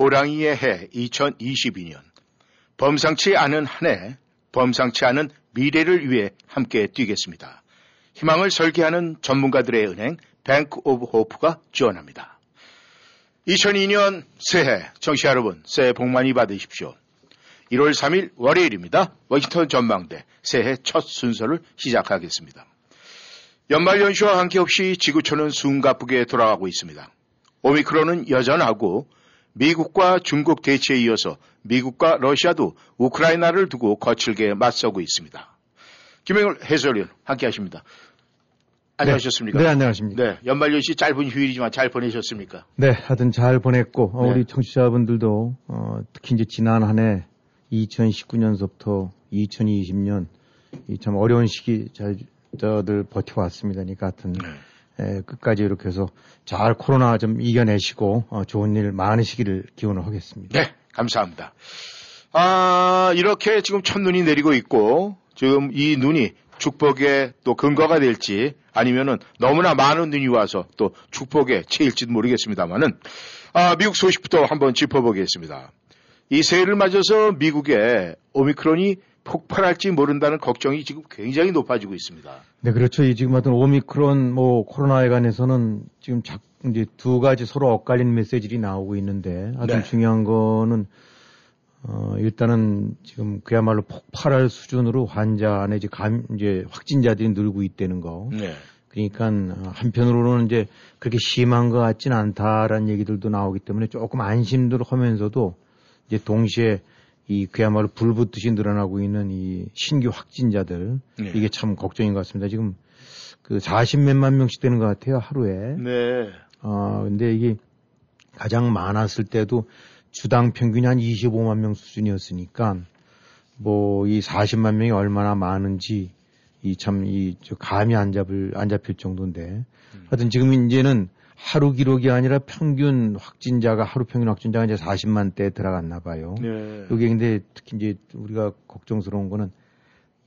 호랑이의 해 2022년 범상치 않은 한 해, 범상치 않은 미래를 위해 함께 뛰겠습니다. 희망을 설계하는 전문가들의 은행 뱅크 오브 호프가 지원합니다. 2002년 새해 청취자 여러분 새해 복 많이 받으십시오. 1월 3일 월요일입니다. 워싱턴 전망대 새해 첫 순서를 시작하겠습니다. 연말 연휴와 함께 없이 지구촌은 숨가쁘게 돌아가고 있습니다. 오미크론은 여전하고 미국과 중국 대치에 이어서 미국과 러시아도 우크라이나를 두고 거칠게 맞서고 있습니다. 김영일 해설위원 함께 하십니다. 안녕하셨습니까? 네, 네, 안녕하십니까. 네, 연말연시 짧은 휴일이지만 잘 보내셨습니까? 네, 하여튼 잘 보냈고, 어, 네. 우리 청취자분들도, 어, 특히 이제 지난 한 해 2019년서부터 2020년 이 참 어려운 시기 잘, 들 버텨왔습니다. 그러니까 하여튼, 네. 에, 끝까지 이렇게 해서 잘 코로나 좀 이겨내시고, 어, 좋은 일 많으시기를 기원을 하겠습니다. 네, 감사합니다. 아, 이렇게 지금 첫눈이 내리고 있고, 지금 이 눈이 축복의 또 근거가 될지 아니면은 너무나 많은 눈이 와서 또 축복의 채일지도 모르겠습니다만은, 아, 미국 소식부터 한번 짚어보겠습니다. 이 새해를 맞아서 미국에 오미크론이 폭발할지 모른다는 걱정이 지금 굉장히 높아지고 있습니다. 네, 그렇죠. 이 지금 하여튼 오미크론 뭐 코로나에 관해서는 지금 자, 이제 두 가지 서로 엇갈리는 메시지들이 나오고 있는데 아주 네. 중요한 거는 어, 일단은 지금 그야말로 폭발할 수준으로 환자 내지 감, 이제 확진자들이 늘고 있다는 거. 네. 그러니까 어, 한편으로는 이제 그렇게 심한 것 같진 않다라는 얘기들도 나오기 때문에 조금 안심들 하면서도 이제 동시에 이 그야말로 불붙듯이 늘어나고 있는 이 신규 확진자들 네. 이게 참 걱정인 것 같습니다. 지금 그 40몇만 명씩 되는 것 같아요 하루에. 네. 아 근데 이게 가장 많았을 때도 주당 평균이 한 25만 명 수준이었으니까 뭐 이 40만 명이 얼마나 많은지 이 참이저 감이 안 잡을 안 잡힐 정도인데 하여튼 지금 이제는 하루 기록이 아니라 평균 확진자가 하루 평균 확진자가 이제 40만 대 들어갔나 봐요. 네. 이게 근데 특히 이제 우리가 걱정스러운 거는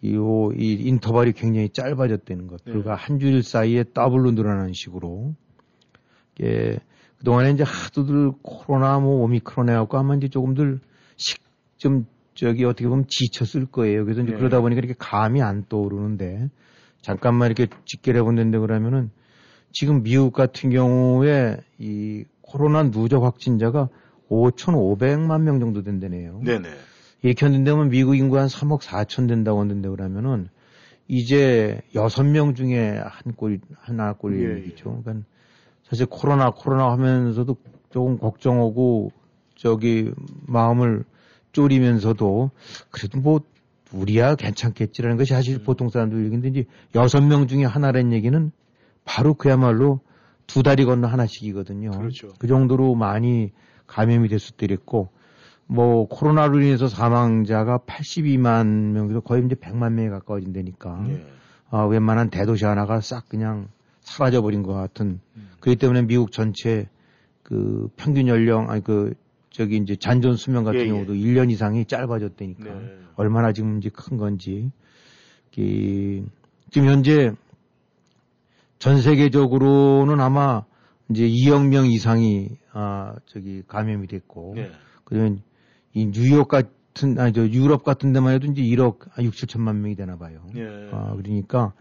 이, 요- 이 인터벌이 굉장히 짧아졌다는 것. 네. 그가 한 주일 사이에 더블로 늘어나는 식으로. 이게 그동안에 이제 하도들 코로나 뭐 오미크론 해갖고 아마 이제 조금들 식, 좀 저기 어떻게 보면 지쳤을 거예요. 그래서 이제 네. 그러다 보니까 이렇게 감이 안 떠오르는데 잠깐만 이렇게 직결해 본다는데 그러면은 지금 미국 같은 경우에 이 코로나 누적 확진자가 5,500만 명 정도 된다네요. 네네. 한다면 미국 인구 한 3억 4천 된다고 하는데 그러면은 이제 여섯 명 중에 한 꼴, 하나 꼴이 예, 얘기죠. 그러니까 사실 코로나, 코로나 하면서도 조금 걱정하고 저기 마음을 졸이면서도 그래도 뭐 우리야 괜찮겠지라는 것이 사실 음. 보통 사람들 얘기인데 이제 여섯 명 중에 하나라는 얘기는 바로 그야말로 두 다리 건너 하나씩이거든요. 그렇죠. 그 정도로 많이 감염이 됐을 때랬고 뭐 코로나로 인해서 사망자가 82만 명에서 거의 이제 100만 명에 가까워진다니까 네. 아, 웬만한 대도시 하나가 싹 그냥 사라져 버린 것 같은 음. 그렇기 때문에 미국 전체 그 평균 연령 아니 그 저기 이제 잔존 수명 같은 예, 예. 경우도 1년 이상이 짧아졌다니까 네. 얼마나 지금 이제 큰 건지 이, 지금 현재 전 세계적으로는 아마 이제 2억 명 이상이 아 저기 감염이 됐고 네. 그러면 이 뉴욕 같은 아니 저 유럽 같은 데만 해도 이제 1억 6, 7천만 명이 되나 봐요. 네. 아 그러니까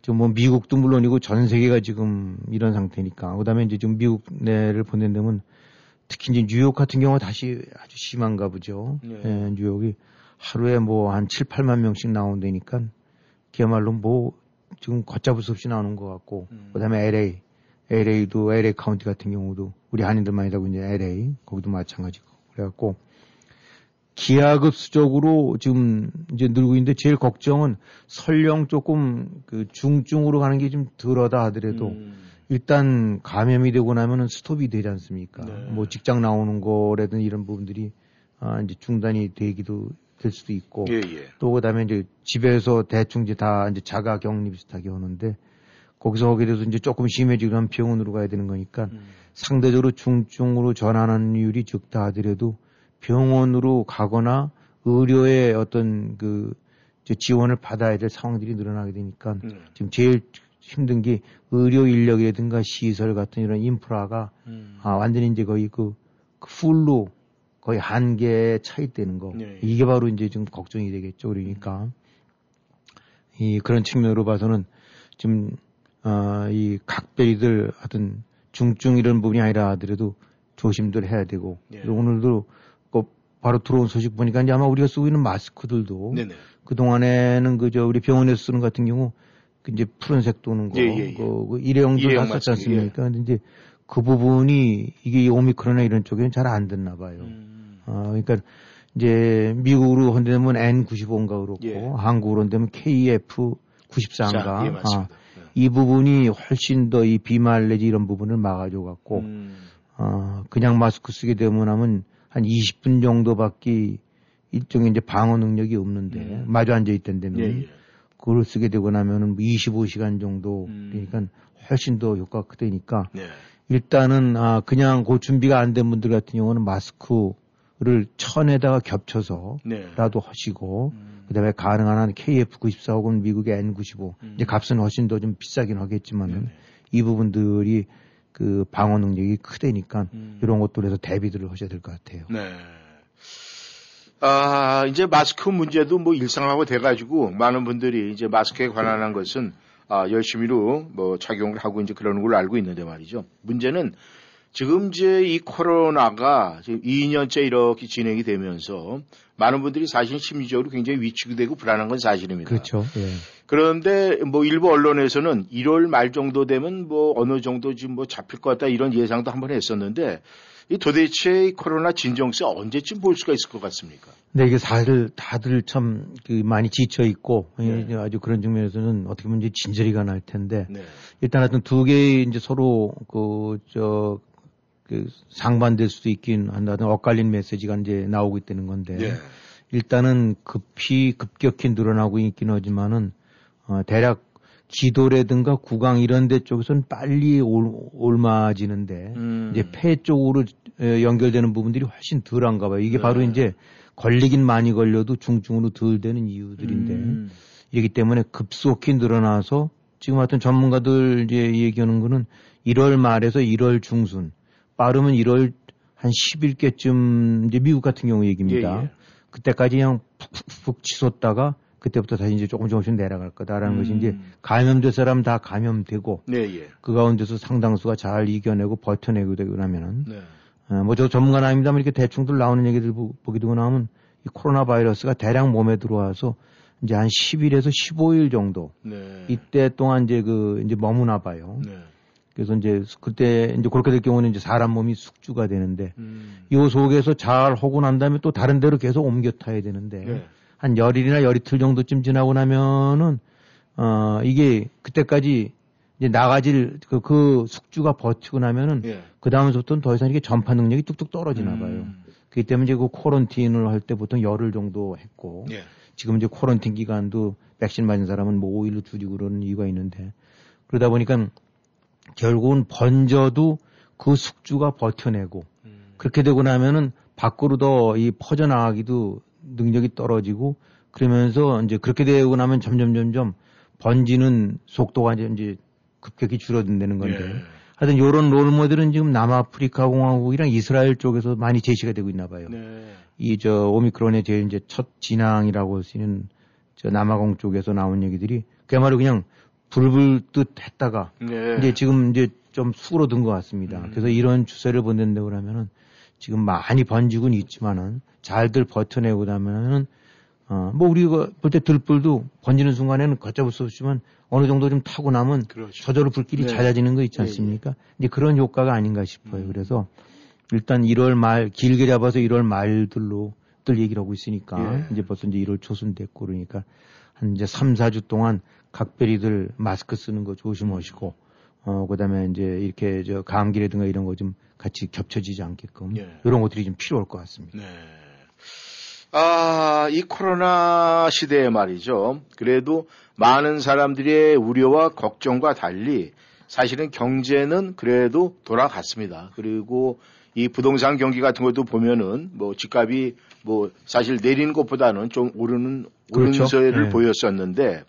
지금 뭐 미국도 물론이고 전 세계가 지금 이런 상태니까 그다음에 이제 지금 미국 내를 보낸다면 특히 이제 뉴욕 같은 경우 다시 아주 심한가 보죠. 네. 예, 뉴욕이 하루에 뭐 한 7, 8만 명씩 나온다니까 그야말로 뭐 지금 걷잡을 수 없이 나오는 것 같고 음. 그다음에 LA LA도 LA 카운티 같은 경우도 우리 한인들 많이 살고 있는 LA 거기도 마찬가지고 그래갖고 기하급수적으로 지금 이제 늘고 있는데 제일 걱정은 설령 조금 그 중증으로 가는 게 좀 덜하다 하더라도 음. 일단 감염이 되고 나면은 스톱이 되지 않습니까? 네. 뭐 직장 나오는 거라든 이런 부분들이 아 이제 중단이 되기도 될 수도 있고 예, 예. 또 그다음에 이제 집에서 대충 이제 다 이제 자가 격리 비슷하게 오는데 거기서 하게 돼서 이제 조금 심해지면 병원으로 가야 되는 거니까 음. 상대적으로 중증으로 전환율이 적다 하더라도 병원으로 가거나 의료의 어떤 그 지원을 받아야 될 상황들이 늘어나게 되니까 음. 지금 제일 힘든 게 의료 인력이라든가 시설 같은 이런 인프라가 음. 아, 완전히 이제 거의 그, 그 풀로 거의 한계에 차 있다는 거. 네. 이게 바로 이제 좀 걱정이 되겠죠. 그러니까 이 그런 측면으로 봐서는 지금 어, 이 각별이들 하여튼 중증 이런 부분이 아니라 하더라도 조심들 해야 되고 네. 그리고 오늘도 그 바로 들어온 소식 보니까 이제 아마 우리가 쓰고 있는 마스크들도. 그 동안에는 그저 우리 병원에서 쓰는 같은 경우 그 이제 푸른색 도는 거, 예, 예, 예. 그, 그 일회용도 일회용 다 썼지 예. 않습니까? 근데 이제 그 부분이 이게 이 오미크론이나 이런 쪽에는 잘 안 됐나 봐요. 음. 어, 그러니까 이제 미국으로 헌되면 N95인가 그렇고 예. 한국으로 헌되면 KF94인가 자, 예. 아, 이 부분이 훨씬 더 이 비말 내지 이런 부분을 막아줘 갖고 음. 어, 그냥 마스크 쓰게 되면 하면 한 20분 정도밖에 일종의 이제 방어 능력이 없는데 음. 마주 앉아 있던데면 예, 예. 그걸 쓰게 되고 나면은 뭐 25시간 정도 음. 그러니까 훨씬 더 효과가 크다니까 네. 일단은 아 그냥 그 준비가 안 된 분들 같은 경우는 마스크 를 천에다가 겹쳐서 네. 라도 하시고 음. 그다음에 가능한 한 KF94 혹은 미국의 N95 음. 이제 값은 훨씬 더 좀 비싸긴 하겠지만은 네네. 이 부분들이 그 방어 능력이 크다니까 음. 이런 것들에서 대비들을 하셔야 될 것 같아요. 네. 아, 이제 마스크 문제도 뭐 일상화가 돼가지고 많은 분들이 이제 마스크에 관한 것은 아, 열심히로 뭐 착용을 하고 이제 그러는 걸로 알고 있는데 말이죠. 문제는 지금 이제 이 코로나가 지금 2년째 이렇게 진행이 되면서 많은 분들이 사실 심리적으로 굉장히 위축되고 불안한 건 사실입니다. 그렇죠. 예. 그런데 뭐 일부 언론에서는 1월 말 정도 되면 뭐 어느 정도 지금 뭐 잡힐 것 같다 이런 예상도 한 번 했었는데 이 도대체 이 코로나 진정세 언제쯤 볼 수가 있을 것 같습니까? 근데 이게 다들 다들 참 그 많이 지쳐 있고 네. 예, 아주 그런 측면에서는 어떻게 보면 이제 진저리가 날 텐데 네. 일단 하여튼 두 개의 이제 서로 그저 그 상반될 수도 있긴 한다든 엇갈린 메시지가 이제 나오고 있다는 건데 네. 일단은 급히 급격히 늘어나고 있긴 하지만은 어, 대략 기도라든가 구강 이런 데 쪽에서는 빨리 올, 옮아지는데 음. 이제 폐 쪽으로 에, 연결되는 부분들이 훨씬 덜한가 봐요. 이게 네. 바로 이제 걸리긴 많이 걸려도 중증으로 덜 되는 이유들인데 음. 이기 때문에 급속히 늘어나서 지금 하여튼 전문가들 이제 얘기하는 거는 1월 말에서 1월 중순 빠르면 1월 한 10일께쯤 이제 미국 같은 경우 얘기입니다. 예, 예. 그때까지 그냥 푹푹푹 치솟다가 그때부터 다시 이제 조금 조금씩 내려갈 거다라는 음. 것이 이제 감염될 사람 다 감염되고 네, 예. 그 가운데서 상당수가 잘 이겨내고 버텨내고 되고 나면은 네. 어, 뭐저 전문가는 아닙니다만 이렇게 대충들 나오는 얘기들 보, 보게 되고 나면 이 코로나 바이러스가 대략 몸에 들어와서 이제 한 10일에서 15일 정도 네. 이때 동안 이제 그 이제 머무나 봐요. 네. 그래서 이제 그때 이제 그렇게 될 경우는 이제 사람 몸이 숙주가 되는데 음. 요 속에서 잘 하고 난 다음에 또 다른 데로 계속 옮겨 타야 되는데 네. 한 열일이나 열이틀 정도쯤 지나고 나면은 어 이게 그때까지 이제 나가질 그, 그 숙주가 버티고 나면은 예. 그 다음부터는 더 이상 이게 전파 능력이 뚝뚝 떨어지나 봐요. 음. 그렇기 때문에 이제 그 코런틴을 할 때 보통 열흘 정도 했고 예. 지금 이제 코런틴 기간도 백신 맞은 사람은 뭐 5일로 줄이고 그러는 이유가 있는데 그러다 보니까 결국은 번져도 그 숙주가 버텨내고 음. 그렇게 되고 나면은 밖으로 더 이 퍼져나가기도 능력이 떨어지고 그러면서 이제 그렇게 되고 나면 점점 점점 번지는 속도가 이제- 급격히 줄어든다는 건데 예. 하여튼 요런 롤 모델은 지금 남아프리카 공화국이랑 이스라엘 쪽에서 많이 제시가 되고 있나 봐요. 네. 이저 오미크론의 제일 이제 첫 진앙이라고 있는 저 남아공 쪽에서 나온 얘기들이 그야말로 그냥 불불 듯 했다가 네. 이제 지금 이제 좀 수그러 든 것 같습니다. 음. 그래서 이런 추세를 본다고 그러면은 지금 많이 번지고는 있지만은 잘들 버텨내고 나면은 어, 뭐 우리가 볼 때 들불도 번지는 순간에는 걷잡을 수 없지만 어느 정도 좀 타고 나면 그렇죠. 저절로 불길이 네. 잦아지는 거 있지 예, 예. 않습니까? 이제 그런 효과가 아닌가 싶어요. 음. 그래서 일단 1월 말 길게 잡아서 1월 말들로 들 얘기를 하고 있으니까 예. 이제 벌써 이제 1월 초순 됐고 그러니까 한 이제 3, 4주 동안 각별히들 마스크 쓰는 거 조심하시고 어, 그 다음에 이제 이렇게 저 감기라든가 이런 거 좀 같이 겹쳐지지 않게끔 예. 이런 것들이 좀 필요할 것 같습니다. 네. 아, 이 코로나 시대에 말이죠. 그래도 많은 사람들의 우려와 걱정과 달리 사실은 경제는 그래도 돌아갔습니다. 그리고 이 부동산 경기 같은 것도 보면은 뭐 집값이 뭐 사실 내리는 것보다는 좀 오르는 그렇죠. 오른세를 네. 보였었는데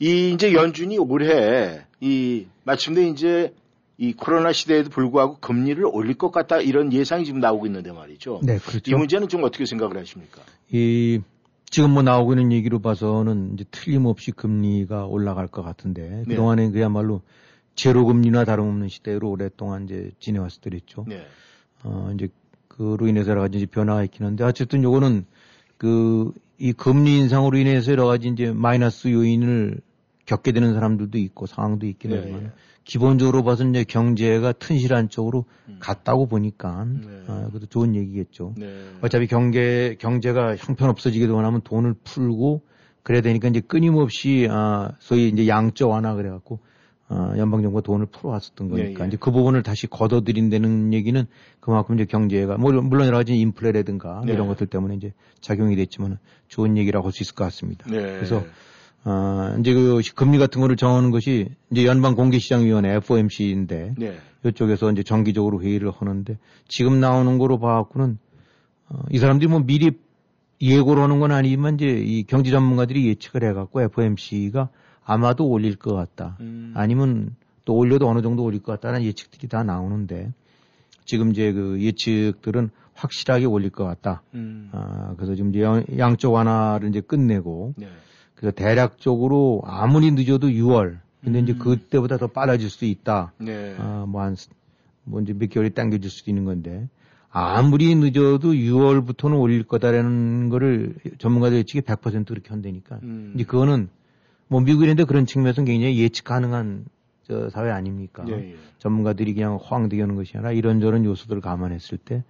이 이제 연준이 올해 이 마침내 이제 이 코로나 시대에도 불구하고 금리를 올릴 것 같다 이런 예상이 지금 나오고 있는데 말이죠. 네, 이 그렇죠. 문제는 좀 어떻게 생각을 하십니까? 이 지금 뭐 나오고 있는 얘기로 봐서는 이제 틀림없이 금리가 올라갈 것 같은데 네. 그동안에 그야말로 제로 금리나 다름없는 시대로 오랫동안 이제 지내왔었더랬죠. 네. 어 이제 그로 인해서 여러 가지 이제 변화가 있긴 한데 어쨌든 요거는 그 이 금리 인상으로 인해서 여러 가지 이제 마이너스 요인을 겪게 되는 사람들도 있고 상황도 있긴 네, 하지만 예. 기본적으로 봐서 이제 경제가 튼실한 쪽으로 음. 갔다고 보니까 네. 아, 그것도 좋은 얘기겠죠. 네. 어차피 경제 경제가 형편 없어지게 되고 나면 돈을 풀고 그래야 되니까 이제 끊임없이 아 소위 이제 양적 완화 그래갖고 아 연방 정부가 돈을 풀어왔었던 거니까 예, 예. 이제 그 부분을 다시 걷어들인다는 얘기는 그만큼 이제 경제가 뭐 물론 물론 여러 가지 인플레라든가 네. 이런 것들 때문에 이제 작용이 됐지만 좋은 얘기라고 할 수 있을 것 같습니다. 네. 그래서 아 이제 그 금리 같은 거를 정하는 것이 이제 연방 공개시장위원회 FOMC인데 네. 이쪽에서 이제 정기적으로 회의를 하는데 지금 나오는 거로 봐갖고는 어, 이 사람들이 뭐 미리 예고를 하는 건 아니지만 이제 이 경제 전문가들이 예측을 해갖고 FOMC가 아마도 올릴 것 같다. 음. 아니면 또 올려도 어느 정도 올릴 것 같다는 예측들이 다 나오는데 지금 이제 그 예측들은 확실하게 올릴 것 같다. 음. 아, 그래서 지금 이제 양- 양쪽 완화를 이제 끝내고 네. 그래서 대략적으로 아무리 늦어도 6월. 근데 이제 음. 그때보다 더 빨라질 수 있다. 네. 아, 뭐 한, 뭐 이제 몇 개월이 당겨질 수도 있는 건데, 아무리 늦어도 6월부터는 올릴 거다라는 거를 전문가들 예측이 100% 그렇게 한다니까. 음. 이제 그거는 뭐 미국인데 그런 측면에서는 굉장히 예측 가능한 저 사회 아닙니까? 예, 예. 전문가들이 그냥 호황되게 하는 것이 아니라 이런저런 요소들을 감안했을 때,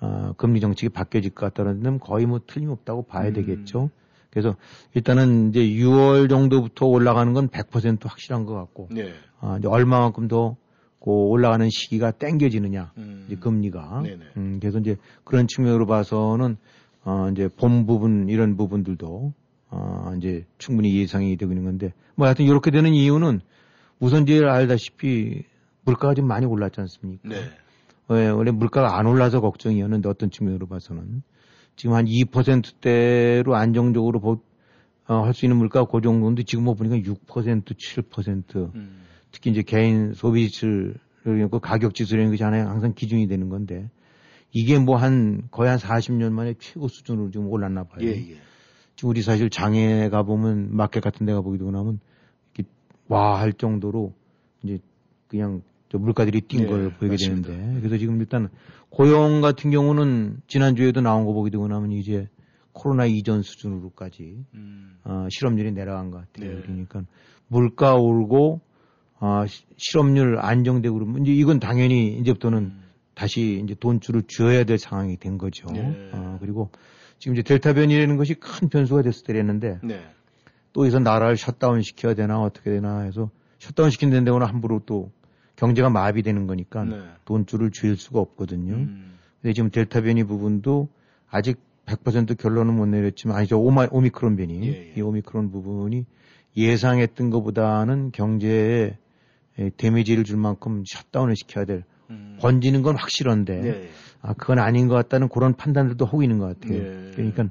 어, 금리 정책이 바뀌어질 것 같다는 데는 거의 뭐 틀림없다고 봐야 음. 되겠죠. 그래서 일단은 이제 6월 정도부터 올라가는 건 100% 확실한 것 같고, 네. 아, 이제 얼마만큼 더 그 올라가는 시기가 땡겨지느냐, 음. 이제 금리가. 네네. 음, 그래서 이제 그런 측면으로 봐서는 어, 이제 본 부분 이런 부분들도 어, 이제 충분히 예상이 되고 있는 건데, 뭐 하여튼 이렇게 되는 이유는 우선 제일 알다시피 물가가 좀 많이 올랐지 않습니까? 네. 왜, 원래 물가가 안 올라서 걱정이었는데 어떤 측면으로 봐서는 지금 한 2%대로 안정적으로 어, 할 수 있는 물가가 그 정도인데 지금 뭐 보니까 6%, 7% 음. 특히 이제 개인 소비 지수를 그 가격 지수라는 것이 하나의 항상 기준이 되는 건데 이게 뭐 한 거의 한 40년 만에 최고 수준으로 지금 올랐나 봐요. 예, 예. 지금 우리 사실 장에 가보면 마켓 같은 데 나면 이렇게 와할 정도로 이제 그냥 저 물가들이 뛴 네, 걸 보이게 맞습니다. 되는데 그래서 지금 일단 고용 같은 경우는 지난주에도 나온 거 보게 되고 나면 이제 코로나 이전 수준으로까지 음. 어, 실업률이 내려간 것 같아요. 네. 그러니까 물가 오르고 아, 시- 실업률 안정되고 그러면 이제 이건 당연히 이제부터는 음. 다시 이제 돈줄을 쥐어야 될 상황이 된 거죠. 네. 어, 그리고 지금 이제 델타 변이라는 것이 큰 변수가 됐을 때랬는데 네. 또 여기서 나라를 셧다운 시켜야 되나 어떻게 되나 해서 셧다운 시킨다는 데는 함부로 또 경제가 마비되는 거니까 네. 돈줄을 쥘 수가 없거든요. 음. 근데 지금 델타 변이 부분도 아직 100% 결론은 못 내렸지만 아니죠 오마, 오미크론 변이 예, 예. 이 오미크론 부분이 예상했던 것보다는 경제에 에, 데미지를 줄 만큼 셧다운을 시켜야 될 음. 번지는 건 확실한데 네. 아 그건 아닌 것 같다는 그런 판단들도 하고 있는 것 같아요. 예. 그러니까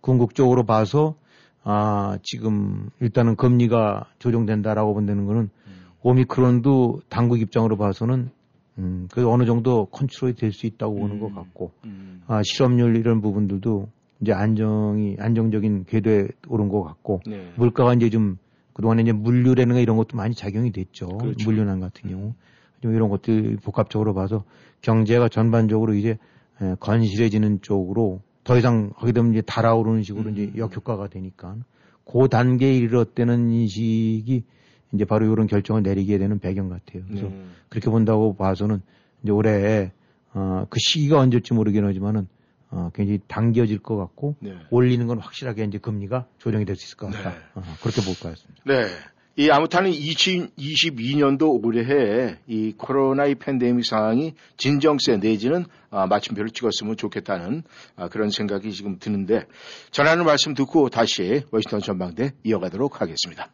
궁극적으로 봐서 아 지금 일단은 금리가 조정된다라고 본다는 거는 음. 오미크론도 당국 입장으로 봐서는 음, 그 어느 정도 컨트롤이 될 수 있다고 보는 음. 것 같고 음. 아, 실업률 이런 부분들도 이제 안정이 안정적인 궤도에 오른 것 같고 네. 물가가 이제 좀 그동안에 이제 물류라는 거 이런 것도 많이 작용이 됐죠. 그렇죠. 물류난 같은 경우 좀 이런 것들 복합적으로 봐서 경제가 전반적으로 이제 에, 건실해지는 쪽으로 더 이상 하게 되면 이제 달아오르는 식으로 음. 이제 역효과가 되니까 그 단계에 이르렀다는 인식이 이제 바로 이런 결정을 내리게 되는 배경 같아요. 그래서 네. 그렇게 본다고 봐서는 이제 올해 어, 그 시기가 언제일지 모르긴 하지만은 어, 굉장히 당겨질 것 같고 네. 올리는 건 확실하게 이제 금리가 조정이 될 수 있을 것 같다. 네. 어, 그렇게 볼 것 같습니다. 네. 이 아무튼 2022년도 올해 이 코로나 이 팬데믹 상황이 진정세 내지는 아, 마침표를 찍었으면 좋겠다는 아, 그런 생각이 지금 드는데 전하는 말씀 듣고 다시 워싱턴 전망대 이어가도록 하겠습니다.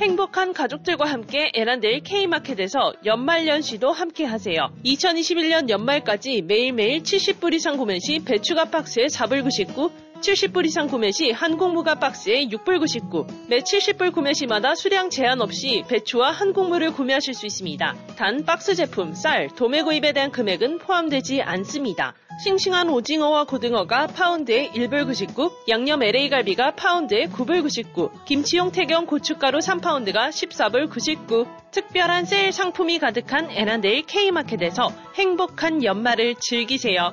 행복한 가족들과 함께 애난데일 K마켓에서 연말연시도 함께 하세요. 2021년 연말까지 매일매일 70불 이상 구매 시 배추가 박스에 4불 99, 70불 이상 구매 시 한국무가 박스에 6불 99, 매 70불 구매 시마다 수량 제한 없이 배추와 한국무를 구매하실 수 있습니다. 단 박스 제품, 쌀, 도매 구입에 대한 금액은 포함되지 않습니다. 싱싱한 오징어와 고등어가 파운드에 1불 99, 양념 LA 갈비가 파운드에 9불 99, 김치용 태경 고춧가루 3파운드가 14불 99. 특별한 세일 상품이 가득한 애난데일 K마켓에서 행복한 연말을 즐기세요.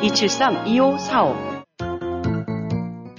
273-2545.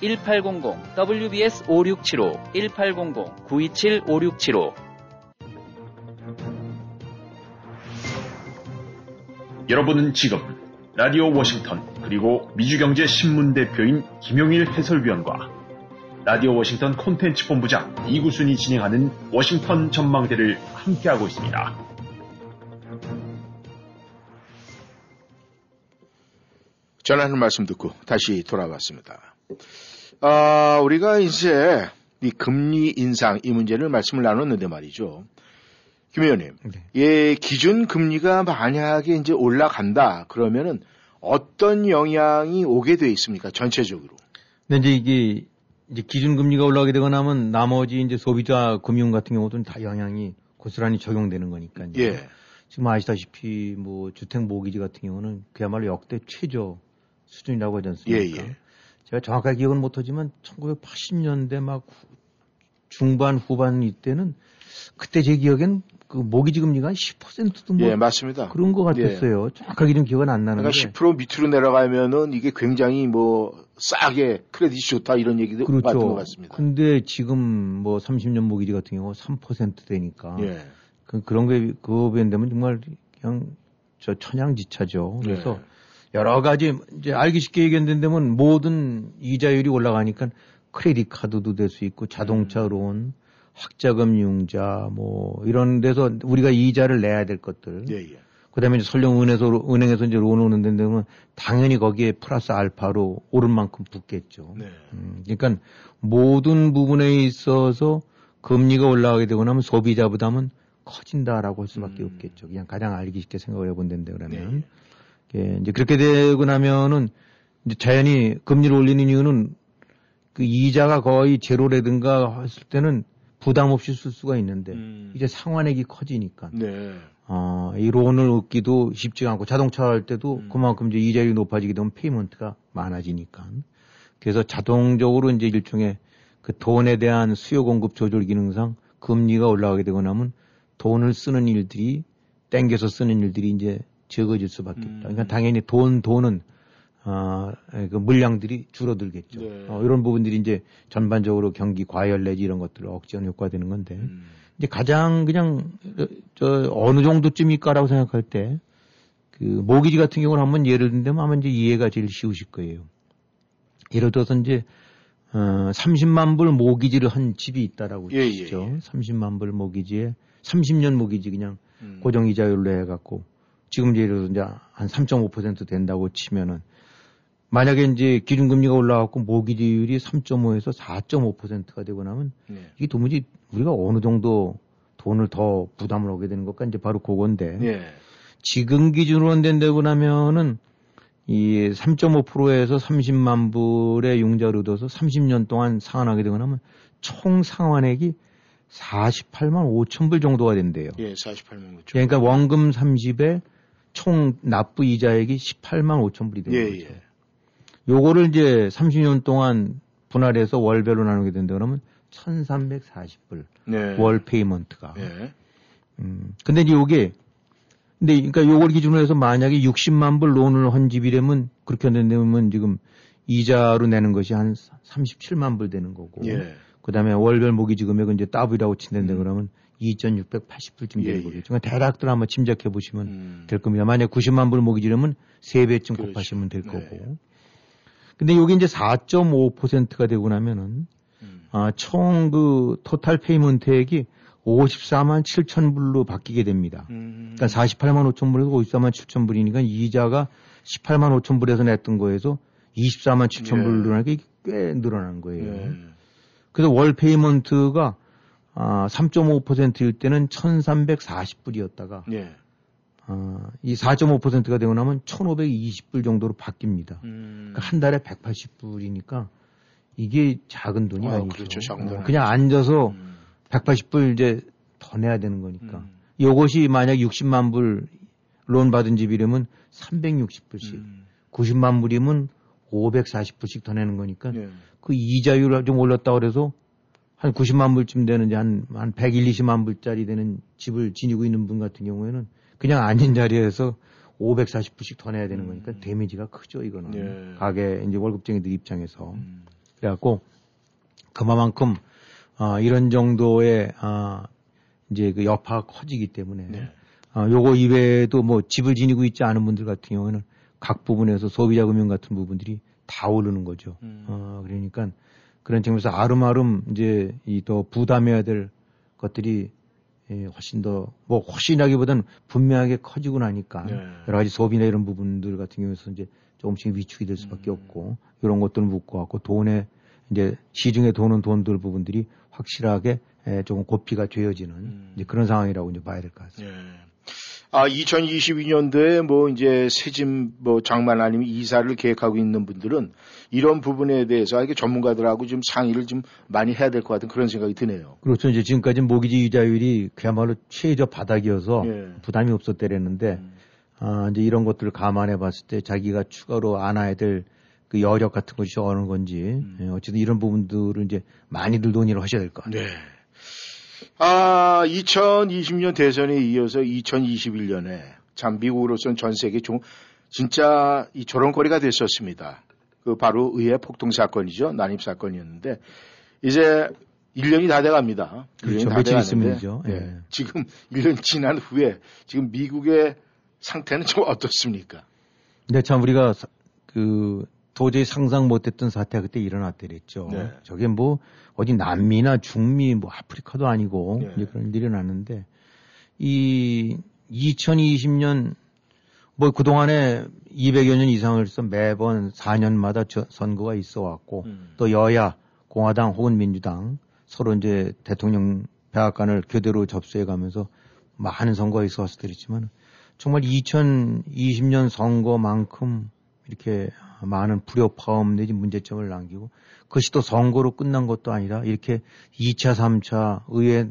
1800 WBS 5675 1800 927 5675 여러분은 지금 라디오 워싱턴 그리고 미주경제 신문 대표인 김용일 해설위원과 라디오 워싱턴 콘텐츠 본부장 이구순이 진행하는 워싱턴 전망대를 함께하고 있습니다. 전하는 말씀 듣고 다시 돌아왔습니다. 아, 우리가 이제 이 금리 인상 이 문제를 말씀을 나눴는데 말이죠. 김 의원님, 네. 예, 기준 금리가 만약에 이제 올라간다 그러면은 어떤 영향이 오게 돼 있습니까? 전체적으로. 근데 이제 이게 이제 기준 금리가 올라가게 되거나 하면 나머지 이제 소비자 금융 같은 경우도 다 영향이 고스란히 적용되는 거니까요. 예. 지금 아시다시피 뭐 주택 모기지 같은 경우는 그야말로 역대 최저 수준이라고 하지 않습니까? 예, 예. 제가 정확하게 기억은 못하지만 1980년대 막 후- 중반 후반 이때는 그때 제 기억엔 그 모기지 금리가 한 10%도 뭐 예, 맞습니다. 그런 것 같았어요. 정확하게 좀 기억은 안 나는데. 그러니까 10% 밑으로 내려가면은 이게 굉장히 뭐 싸게 크레딧이 좋다 이런 얘기도 봤던 것 그렇죠. 같습니다. 근데 지금 뭐 30년 모기지 같은 경우 3% 되니까 예. 그, 그런 게 그거 된다면 정말 그냥 저 천양지차죠. 그래서 예. 여러 가지 이제 알기 쉽게 얘기한다면 모든 이자율이 올라가니까 크레딧 카드도 될 수 있고 자동차 음. 론, 학자금 융자 뭐 이런 데서 우리가 이자를 내야 될 것들. 예, 예. 그다음에 이제 설령 은행에서 은행에서 이제 론 오는 데 되면 당연히 거기에 플러스 알파로 오른 만큼 붙겠죠. 네. 음, 그러니까 모든 부분에 있어서 금리가 올라가게 되고 나면 소비자 부담은 커진다라고 할 수밖에 음. 없겠죠. 그냥 가장 알기 쉽게 생각을 해본다는데 그러면 네. 예, 이제 그렇게 되고 나면은 이제 자연히 금리를 올리는 이유는 그 이자가 거의 제로라든가 했을 때는 부담 없이 쓸 수가 있는데 음. 이제 상환액이 커지니까 네. 어, 이 loan을 얻기도 쉽지가 않고 자동차 할 때도 음. 그만큼 이제 이자율이 높아지게 되면 payment가 많아지니까. 그래서 자동적으로 이제 일종의 그 돈에 대한 수요 공급 조절 기능상 금리가 올라가게 되고 나면 돈을 쓰는 일들이 땡겨서 쓰는 일들이 이제 적어질 수밖에 음. 없다. 그러니까 당연히 돈, 돈은 어, 그 물량들이 줄어들겠죠. 네. 어, 이런 부분들이 이제 전반적으로 경기 과열 내지 이런 것들을 억제하는 효과가 되는 건데. 음. 이제 가장 그냥 저, 저 어느 정도쯤일까라고 생각할 때 그 모기지 같은 경우는 한번 예를 든다면 아마 이제 이해가 제일 쉬우실 거예요. 예를 들어서 이제 어 30만 불 모기지를 한 집이 있다라고 예, 예, 치죠. 예. 30만 불 모기지에 30년 모기지 그냥 음. 고정 이자율로 해갖고 지금 예를 들어서 이제 한 3.5% 된다고 치면은 만약에 이제 기준금리가 올라가고 모기지율이 3.5에서 4.5%가 되고 나면 네. 이게 도무지 우리가 어느 정도 돈을 더 부담을 하게 되는 것까 이제 바로 그건데 예. 지금 기준으로 된다고 나면은 이 3.5%에서 30만 불의 융자를 얻어서 30년 동안 상환하게 되고 나면 총 상환액이 48만 5천 불 정도가 된대요. 예, 48만 5천. 그러니까 원금 30에 총 납부 이자액이 18만 5천 불이 되는 예, 거죠. 예. 요거를 이제 30년 동안 분할해서 월별로 나누게 된다 그러면 1,340불 네. 월 payment가. 예. 음. 근데 이제 요게 근데 그러니까 요걸 기준으로 해서 만약에 60만 불 loan을 한 집이라면 그렇게 된다면 지금 이자로 내는 것이 한 37만 불 되는 거고. 예. 그다음에 월별 모기지 금액은 이제 더블이라고 친다는데 음. 그러면 2,680불쯤 되는 예, 예. 거겠죠. 그러니까 대략들 한번 짐작해 보시면 음. 될 겁니다. 만약 90만 불 모기지라면 3배쯤 그렇죠. 곱하시면 될 네. 거고. 근데 요게 이제 4.5%가 되고 나면은 음. 아, 총 그 total payment액이 54만 7천 불로 바뀌게 됩니다. 음. 그러니까 48만 5천 불에서 54만 7천 불이니까 이자가 18만 5천 불에서 냈던 거에서 24만 7천 예. 불로 늘어나니까 이게 꽤 늘어난 거예요. 예. 그래서 월 payment가 아, 3.5%일 때는 1,340불이었다가 예. 아, 이 4.5%가 되고 나면 1,520불 정도로 바뀝니다. 음. 그러니까 한 달에 180불이니까 이게 작은 돈이 아, 아니죠. 그렇죠. 작은 돈 어, 그냥 아니죠. 앉아서 음. 180불 이제 더 내야 되는 거니까. 음. 요것이 만약 60만 불 론 받은 집이라면 360불씩, 음. 90만 불이면 540불씩 더 내는 거니까 예. 그 이자율이 좀 올랐다 그래서 한 90만 불쯤 되는 한, 한 100, 20만 불짜리 되는 집을 지니고 있는 분 같은 경우에는 그냥 앉은 자리에서 540불씩 더 내야 되는 거니까 음. 데미지가 크죠, 이거는. 예. 가게 이제 월급쟁이들 입장에서. 음. 그래갖고 그만큼 아, 이런 정도의 아, 이제 그 여파가 커지기 때문에 네. 아, 요거 이외에도 뭐 집을 지니고 있지 않은 분들 같은 경우에는 각 부분에서 소비자 금융 같은 부분들이 다 오르는 거죠. 음. 어, 그러니까 그런 측면에서 아름아름 이제 이 더 부담해야 될 것들이 예, 훨씬 더 뭐 훨씬하기보다는 분명하게 커지고 나니까 네. 여러 가지 소비나 이런 부분들 같은 경우에서 이제 조금씩 위축이 될 수밖에 음. 없고 이런 것들을 묻고 갖고 돈에 이제 시중에 도는 돈들 부분들이 확실하게 에, 조금 고피가 되어지는 음. 이제 그런 상황이라고 이제 봐야 될 것 같습니다. 예. 아, 2022년도에 뭐 이제 새집 뭐 장만 아니면 이사를 계획하고 있는 분들은 이런 부분에 대해서 이게 전문가들하고 좀 상의를 좀 많이 해야 될 것 같은 그런 생각이 드네요. 그렇죠. 이제 지금까지 모기지 이자율이 그야말로 최저 바닥이어서 예. 부담이 없었대랬는데 음. 아, 이제 이런 것들을 감안해 봤을 때 자기가 추가로 안아야 될 그 여력 같은 것이 어느 건지 음. 예, 어쨌든 이런 부분들을 이제 많이들 논의를 하셔야 될 것 같아요. 네. 아, 2020년 대선에 이어서 2021년에 참 미국으로서는 전 세계 좀 진짜 이 조롱거리가 됐었습니다. 그 바로 의회 폭동 사건이죠. 난입 사건이었는데 이제 1년이 다 돼갑니다. 그렇죠. 1년이 다 며칠 돼가는데, 있으면이죠. 예. 예. 지금 1년 지난 후에 지금 미국의 상태는 좀 어떻습니까? 근데 참 우리가 사- 그 도저히 상상 못했던 사태가 그때 일어났더랬죠. 네. 저게 뭐 어디 남미나 중미 뭐 아프리카도 아니고 네. 그런 일이 일어났는데 이 2020년 뭐 그동안에 200여 년 이상을 써 매번 4년마다 저 선거가 있어 왔고 음. 또 여야 공화당 혹은 민주당 서로 이제 대통령 백악관을 교대로 접수해 가면서 많은 선거가 있어 왔었더랬지만 정말 2020년 선거만큼 이렇게 많은 불협화음 내지 문제점을 남기고 그것이 또 선거로 끝난 것도 아니라 이렇게 2차, 3차 의회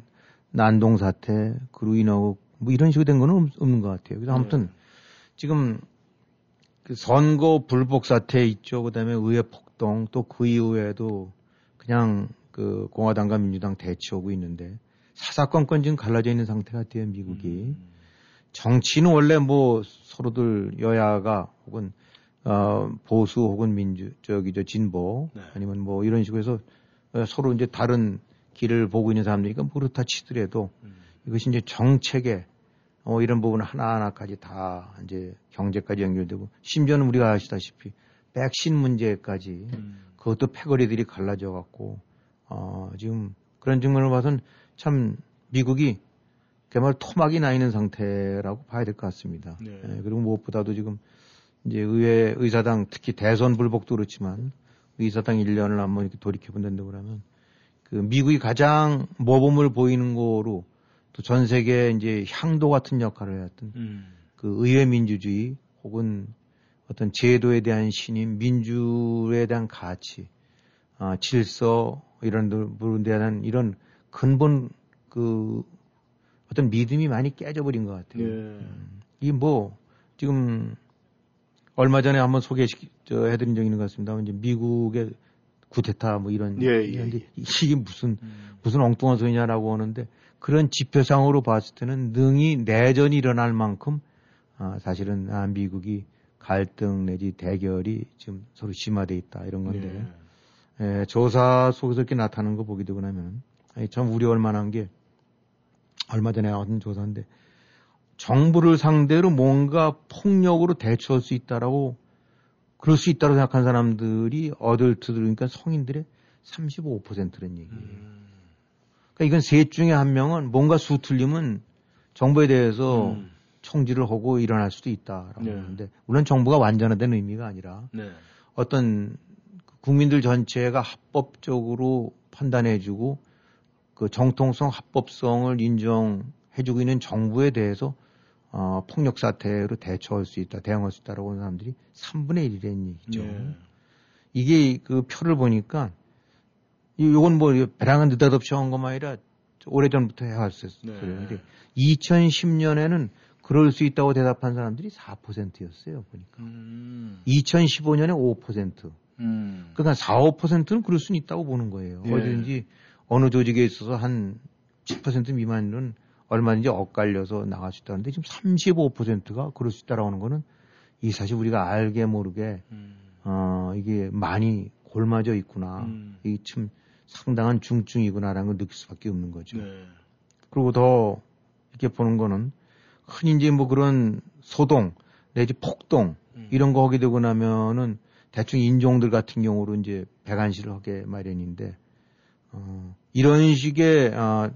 난동 사태 그로 인하고 뭐 이런 식으로 된 거는 없- 없는 것 같아요. 그래서 아무튼 지금 그 선거 불복 사태 있죠. 그다음에 의회 폭동 또 그 이후에도 그냥 그 공화당과 민주당 대치하고 있는데 사사건건 지금 갈라져 있는 상태 같아요. 미국이. 음. 정치는 원래 뭐 서로들 여야가 혹은 어 보수 혹은 민주 저기 저 진보 네. 아니면 뭐 이런 식으로 해서 어, 서로 이제 다른 길을 보고 있는 사람들이니까 뭐 그렇다 치더라도 음. 이것이 이제 정책에 어 이런 부분 하나하나까지 다 이제 경제까지 연결되고 심지어는 우리가 아시다시피 백신 문제까지 음. 그것도 패거리들이 갈라져 갖고 어 지금 그런 측면을 봐서는 참 미국이 그야말로 토막이 나 있는 상태라고 봐야 될 것 같습니다. 네. 예, 그리고 무엇보다도 지금 이제 의회 의사당 특히 대선 불복도 그렇지만 의사당 1년을 한번 이렇게 돌이켜 본다고 그러면 그 미국이 가장 모범을 보이는 거로 또 전 세계 이제 향도 같은 역할을 해왔던 음. 그 의회 민주주의 혹은 어떤 제도에 대한 신임, 민주에 대한 가치, 아, 질서 이런 부분에 대한 이런 근본 그 어떤 믿음이 많이 깨져버린 것 같아요. 예. 이뭐 지금 얼마 전에 한번 소개시 저 해드린 적이 있는 것 같습니다. 이제 미국의 구테타 뭐 이런 예, 예, 예. 이게 무슨 음. 무슨 엉뚱한 소리냐라고 하는데 그런 지표상으로 봤을 때는 능히 내전이 일어날 만큼 아, 사실은 아, 미국이 갈등 내지 대결이 지금 서로 심화돼 있다 이런 건데 예. 예, 조사 속에서 이렇게 나타나는 거 보게 되고 나면 아니, 참 우려할 만한 게 얼마 전에 나왔던 조사인데 정부를 상대로 뭔가 폭력으로 대처할 수 있다라고 그럴 수 있다고 생각한 사람들이 어덜트들 그러니까 성인들의 35%는 얘기예요. 음. 그러니까 이건 셋 중에 한 명은 뭔가 수 틀리면 정부에 대해서 음. 총질을 하고 일어날 수도 있다라고 네. 하는데 물론 정부가 완전화된 의미가 아니라 네. 어떤 국민들 전체가 합법적으로 판단해주고 그 정통성 합법성을 인정해주고 있는 정부에 대해서 어, 폭력 사태로 대처할 수 있다, 대응할 수 있다라고 하는 사람들이 3분의 1이라는 얘기죠. 네. 이게 그 표를 보니까 이- 요건 뭐 배랑은 느닷없이 한 것만 아니라 오래전부터 해왔었어요. 네. 근데 2010년에는 그럴 수 있다고 대답한 사람들이 4%였어요. 보니까. 음. 2015년에 5%. 음. 그러니까 4, 5%는 그럴 수는 있다고 보는 거예요. 예. 어디든지 어느 조직에 있어서 한 10% 미만은 얼마든지 엇갈려서 나갈 수 있다는데 지금 35%가 그럴 수 있다라고 하는 거는 이 사실 우리가 알게 모르게 음. 어 이게 많이 골마져 있구나. 음. 이게 참 상당한 중증이구나라는 걸 느낄 수밖에 없는 거죠. 네. 그리고 더 이렇게 보는 거는 흔히 이제 뭐 그런 소동 내지 폭동 음. 이런 거 하게 되고 나면은 대충 인종들 같은 경우로 이제 배관시를 하게 마련인데 어, 이런 식의 아,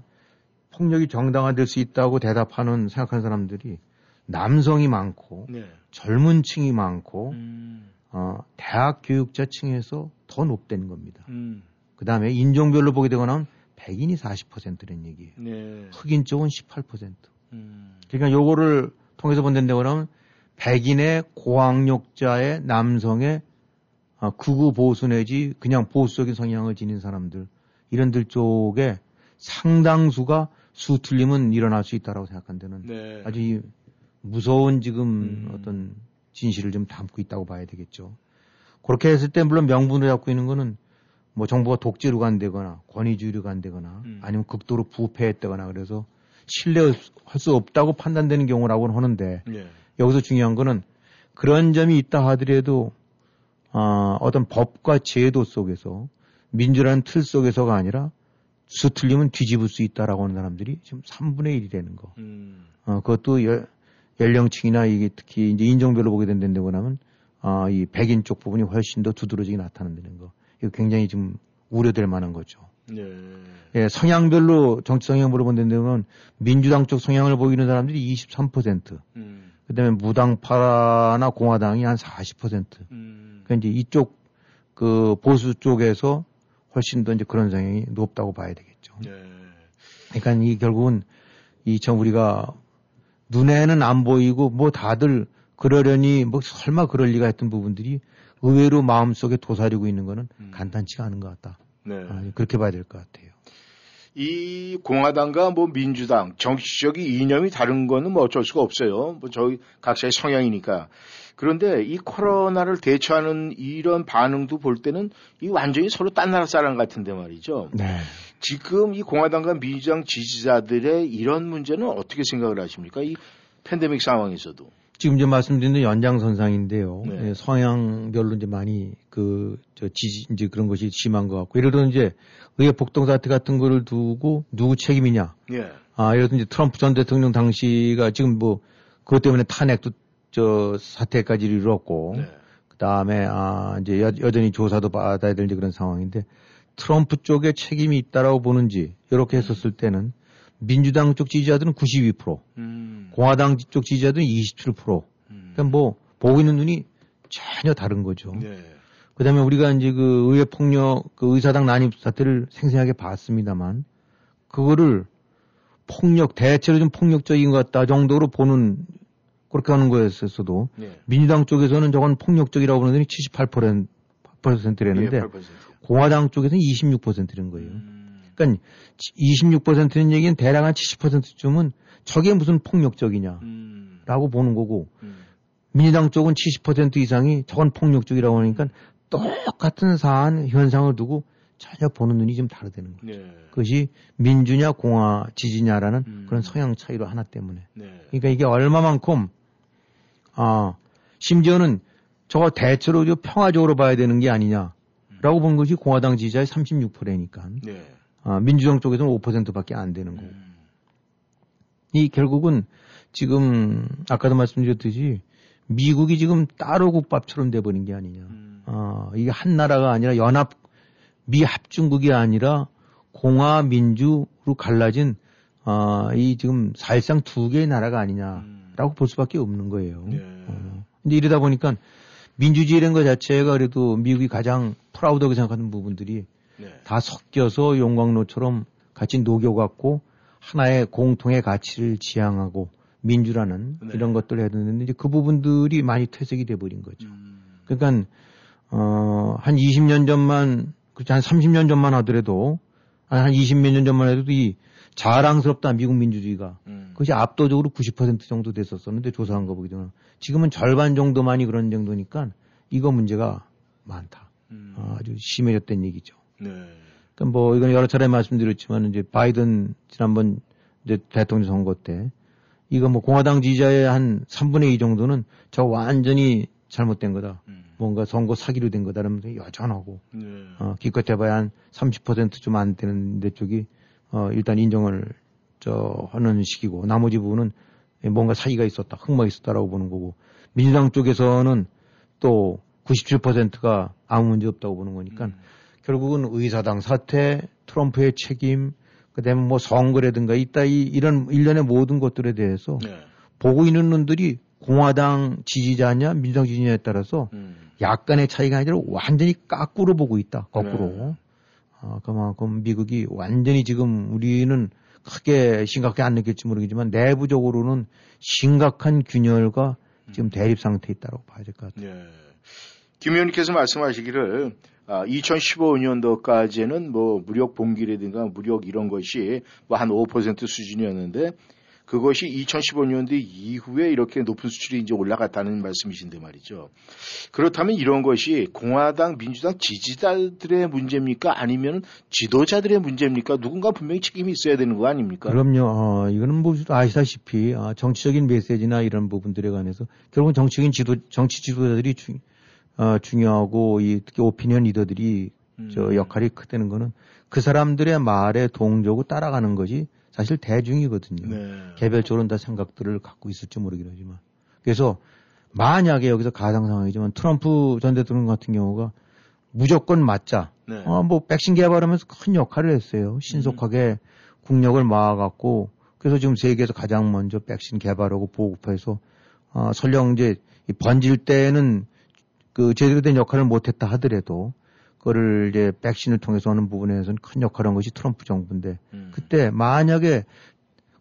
폭력이 정당화될 수 있다고 대답하는 생각하는 사람들이 남성이 많고 네. 젊은 층이 많고 음. 어, 대학 교육자 층에서 더 높다는 겁니다. 음. 그 다음에 인종별로 보게 되거나 백인이 40%라는 얘기예요. 네. 흑인 쪽은 18%. 음. 그러니까 요거를 통해서 본다고 그러면 백인의 고학력자의 남성의 아, 극우 보수 내지 그냥 보수적인 성향을 지닌 사람들 이런들 쪽에 상당수가 수 틀림은 일어날 수 있다라고 생각한 데는 네. 아주 이 무서운 지금 음. 어떤 진실을 좀 담고 있다고 봐야 되겠죠. 그렇게 했을 때 물론 명분을 잡고 있는 거는 뭐 정부가 독재로 간다거나 권위주의로 간다거나 음. 아니면 극도로 부패했다거나 그래서 신뢰할 수 없다고 판단되는 경우라고는 하는데 네. 여기서 중요한 거는 그런 점이 있다 하더라도 아, 어떤 법과 제도 속에서 민주라는 틀 속에서가 아니라 수 틀리면 뒤집을 수 있다라고 하는 사람들이 지금 3분의 1이라는 거. 음. 어, 그것도 여- 연령층이나 이게 특히 이제 인종별로 보게 된다고 하면 아, 이 백인 쪽 부분이 훨씬 더 두드러지게 나타난다는 거. 이거 굉장히 좀 우려될 만한 거죠. 네. 예, 성향별로 정치 성향별로 본다면 민주당 쪽 성향을 보이는 사람들이 23%. 음. 그다음에 무당파나 공화당이 한 40%. 음. 그러니까 이제 이쪽 그 보수 쪽에서 훨씬 더 이제 그런 성향이 높다고 봐야 되겠죠. 네. 그러니까 이 결국은 이참 우리가 눈에는 안 보이고 뭐 다들 그러려니 뭐 설마 그럴 리가 했던 부분들이 의외로 마음속에 도사리고 있는 거는 음. 간단치가 않은 것 같다. 네. 아, 그렇게 봐야 될 것 같아요. 이 공화당과 뭐 민주당 정치적인 이념이 다른 거는 뭐 어쩔 수가 없어요. 뭐 저희 각자의 성향이니까. 그런데 이 코로나를 대처하는 이런 반응도 볼 때는 이 완전히 서로 딴 나라 사람 같은데 말이죠. 네. 지금 이 공화당과 민주당 지지자들의 이런 문제는 어떻게 생각을 하십니까? 이 팬데믹 상황에서도. 지금 이제 말씀드린 연장선상인데요. 네. 예, 성향별로 이제 많이 그, 저 지지, 이제 그런 것이 심한 것 같고. 예를 들어 이제 의회 폭동 사태 같은 거를 두고 누구 책임이냐. 예. 아, 예를 들어 이제 트럼프 전 대통령 당시가 지금 뭐 그것 때문에 탄핵도 저 사태까지 이르렀고. 네. 그 다음에 아, 이제 여, 여전히 조사도 받아야 될 그런 상황인데 트럼프 쪽에 책임이 있다라고 보는지 이렇게 했었을 때는 민주당 쪽 지지자들은 92%, 음. 공화당 쪽 지지자들은 27%. 음. 그러니까 뭐 보고 있는 눈이 전혀 다른 거죠. 네. 그다음에 우리가 이제 그 의회 폭력, 그 의사당 난입 사태를 생생하게 봤습니다만 그거를 폭력 대체로 좀 폭력적인 것 같다 정도로 보는 그렇게 하는 거였었어도 네. 민주당 쪽에서는 저건 폭력적이라고 보는데 78% 8%랬는데 예, 8%. 공화당 쪽에서는 26%인 거예요. 음. 그러니까 26%는 얘기는 대략 한 70%쯤은 저게 무슨 폭력적이냐라고 음. 보는 거고 음. 민주당 쪽은 70% 이상이 저건 폭력적이라고 하니까 똑같은 사안 현상을 두고 전혀 보는 눈이 좀 다르다는 거예요. 네. 그것이 민주냐 공화 지지냐라는 음. 그런 성향 차이로 하나 때문에. 네. 그러니까 이게 얼마만큼 아 심지어는 저거 대체로 좀 평화적으로 봐야 되는 게 아니냐라고 본 것이 공화당 지지자의 36%니까 네. 아, 민주당 쪽에서는 5%밖에 안 되는 거고. 음. 이 결국은 지금 아까도 말씀드렸듯이 미국이 지금 따로 국밥처럼 돼버린 게 아니냐. 음. 어, 이게 한 나라가 아니라 연합 미합중국이 아니라 공화 민주로 갈라진 어, 이 지금 사실상 두 개의 나라가 아니냐라고 볼 수밖에 없는 거예요. 네. 어. 근데 이러다 보니까 민주주의라는 것 자체가 그래도 미국이 가장 프라우드하게 생각하는 부분들이 네. 다 섞여서 용광로처럼 같이 녹여갖고 하나의 공통의 가치를 지향하고 민주라는 네. 이런 것들을 해야 되는데 이제 그 부분들이 많이 퇴색이 돼버린 거죠. 음. 그러니까 어, 한 20년 전만 그렇지 한 30년 전만 하더라도 한 20몇 년 전만 해도 이 자랑스럽다 미국 민주주의가 음. 그것이 압도적으로 90% 정도 됐었었는데 조사한 거 보기 때문에 지금은 절반 정도만이 그런 정도니까 이거 문제가 많다. 음. 어, 아주 심해졌다는 얘기죠. 네. 그러니까 뭐 이건 여러 차례 말씀드렸지만 이제 바이든 지난번 이제 대통령 선거 때 이거 뭐 공화당 지지자의 한 3분의 2 정도는 저 완전히 잘못된 거다. 음. 뭔가 선거 사기로 된 거다. 그러면서 여전하고 네. 어, 기껏 해봐야 한 30%좀 안 되는 데 쪽이 어, 일단 인정을 저 하는 식이고 나머지 부분은 뭔가 사기가 있었다, 흑막이 있었다라고 보는 거고 민주당 쪽에서는 또 97%가 아무 문제 없다고 보는 거니까 음. 결국은 의사당 사태, 트럼프의 책임, 그다음에 뭐 선거라든가 이따 이 이런 일련의 모든 것들에 대해서 네. 보고 있는 놈들이 공화당 지지자냐 민주당 지지자에 따라서 음. 약간의 차이가 아니라 완전히 까꾸로 보고 있다. 거꾸로. 네. 아, 그만큼 미국이 완전히 지금 우리는 크게 심각하게 안 느낄지 모르겠지만 내부적으로는 심각한 균열과 지금 대립 상태에 있다고 봐야 될 것 같아요. 네. 김 의원님께서 말씀하시기를 아, 2015년도까지는 뭐 무력 봉기라든가 무력 이런 것이 뭐 한 5% 수준이었는데 그것이 2015년도 이후에 이렇게 높은 수준이 이제 올라갔다는 말씀이신데 말이죠. 그렇다면 이런 것이 공화당, 민주당 지지자들의 문제입니까? 아니면 지도자들의 문제입니까? 누군가 분명히 책임이 있어야 되는 거 아닙니까? 그럼요. 어, 이거는 뭐 아시다시피 어, 정치적인 메시지나 이런 부분들에 관해서 결국은 정치적인 지도 정치 지도자들이 주, 어, 중요하고 이 특히 오피니언 리더들이 음. 저 역할이 크다는 거는 그 사람들의 말에 동조고 따라가는 것이 사실 대중이거든요. 네. 개별적으로 다 생각들을 갖고 있을지 모르긴 하지만. 그래서 만약에 여기서 가상 상황이지만 트럼프 전 대통령 같은 경우가 무조건 맞자. 네. 어, 뭐 백신 개발하면서 큰 역할을 했어요. 신속하게 국력을 모아갖고 그래서 지금 세계에서 가장 먼저 백신 개발하고 보급해서 어, 설령 이제 이 번질 때는 그 제대로 된 역할을 못했다 하더라도 그거를 이제 백신을 통해서 하는 부분에서는 큰 역할을 한 것이 트럼프 정부인데 음. 그때 만약에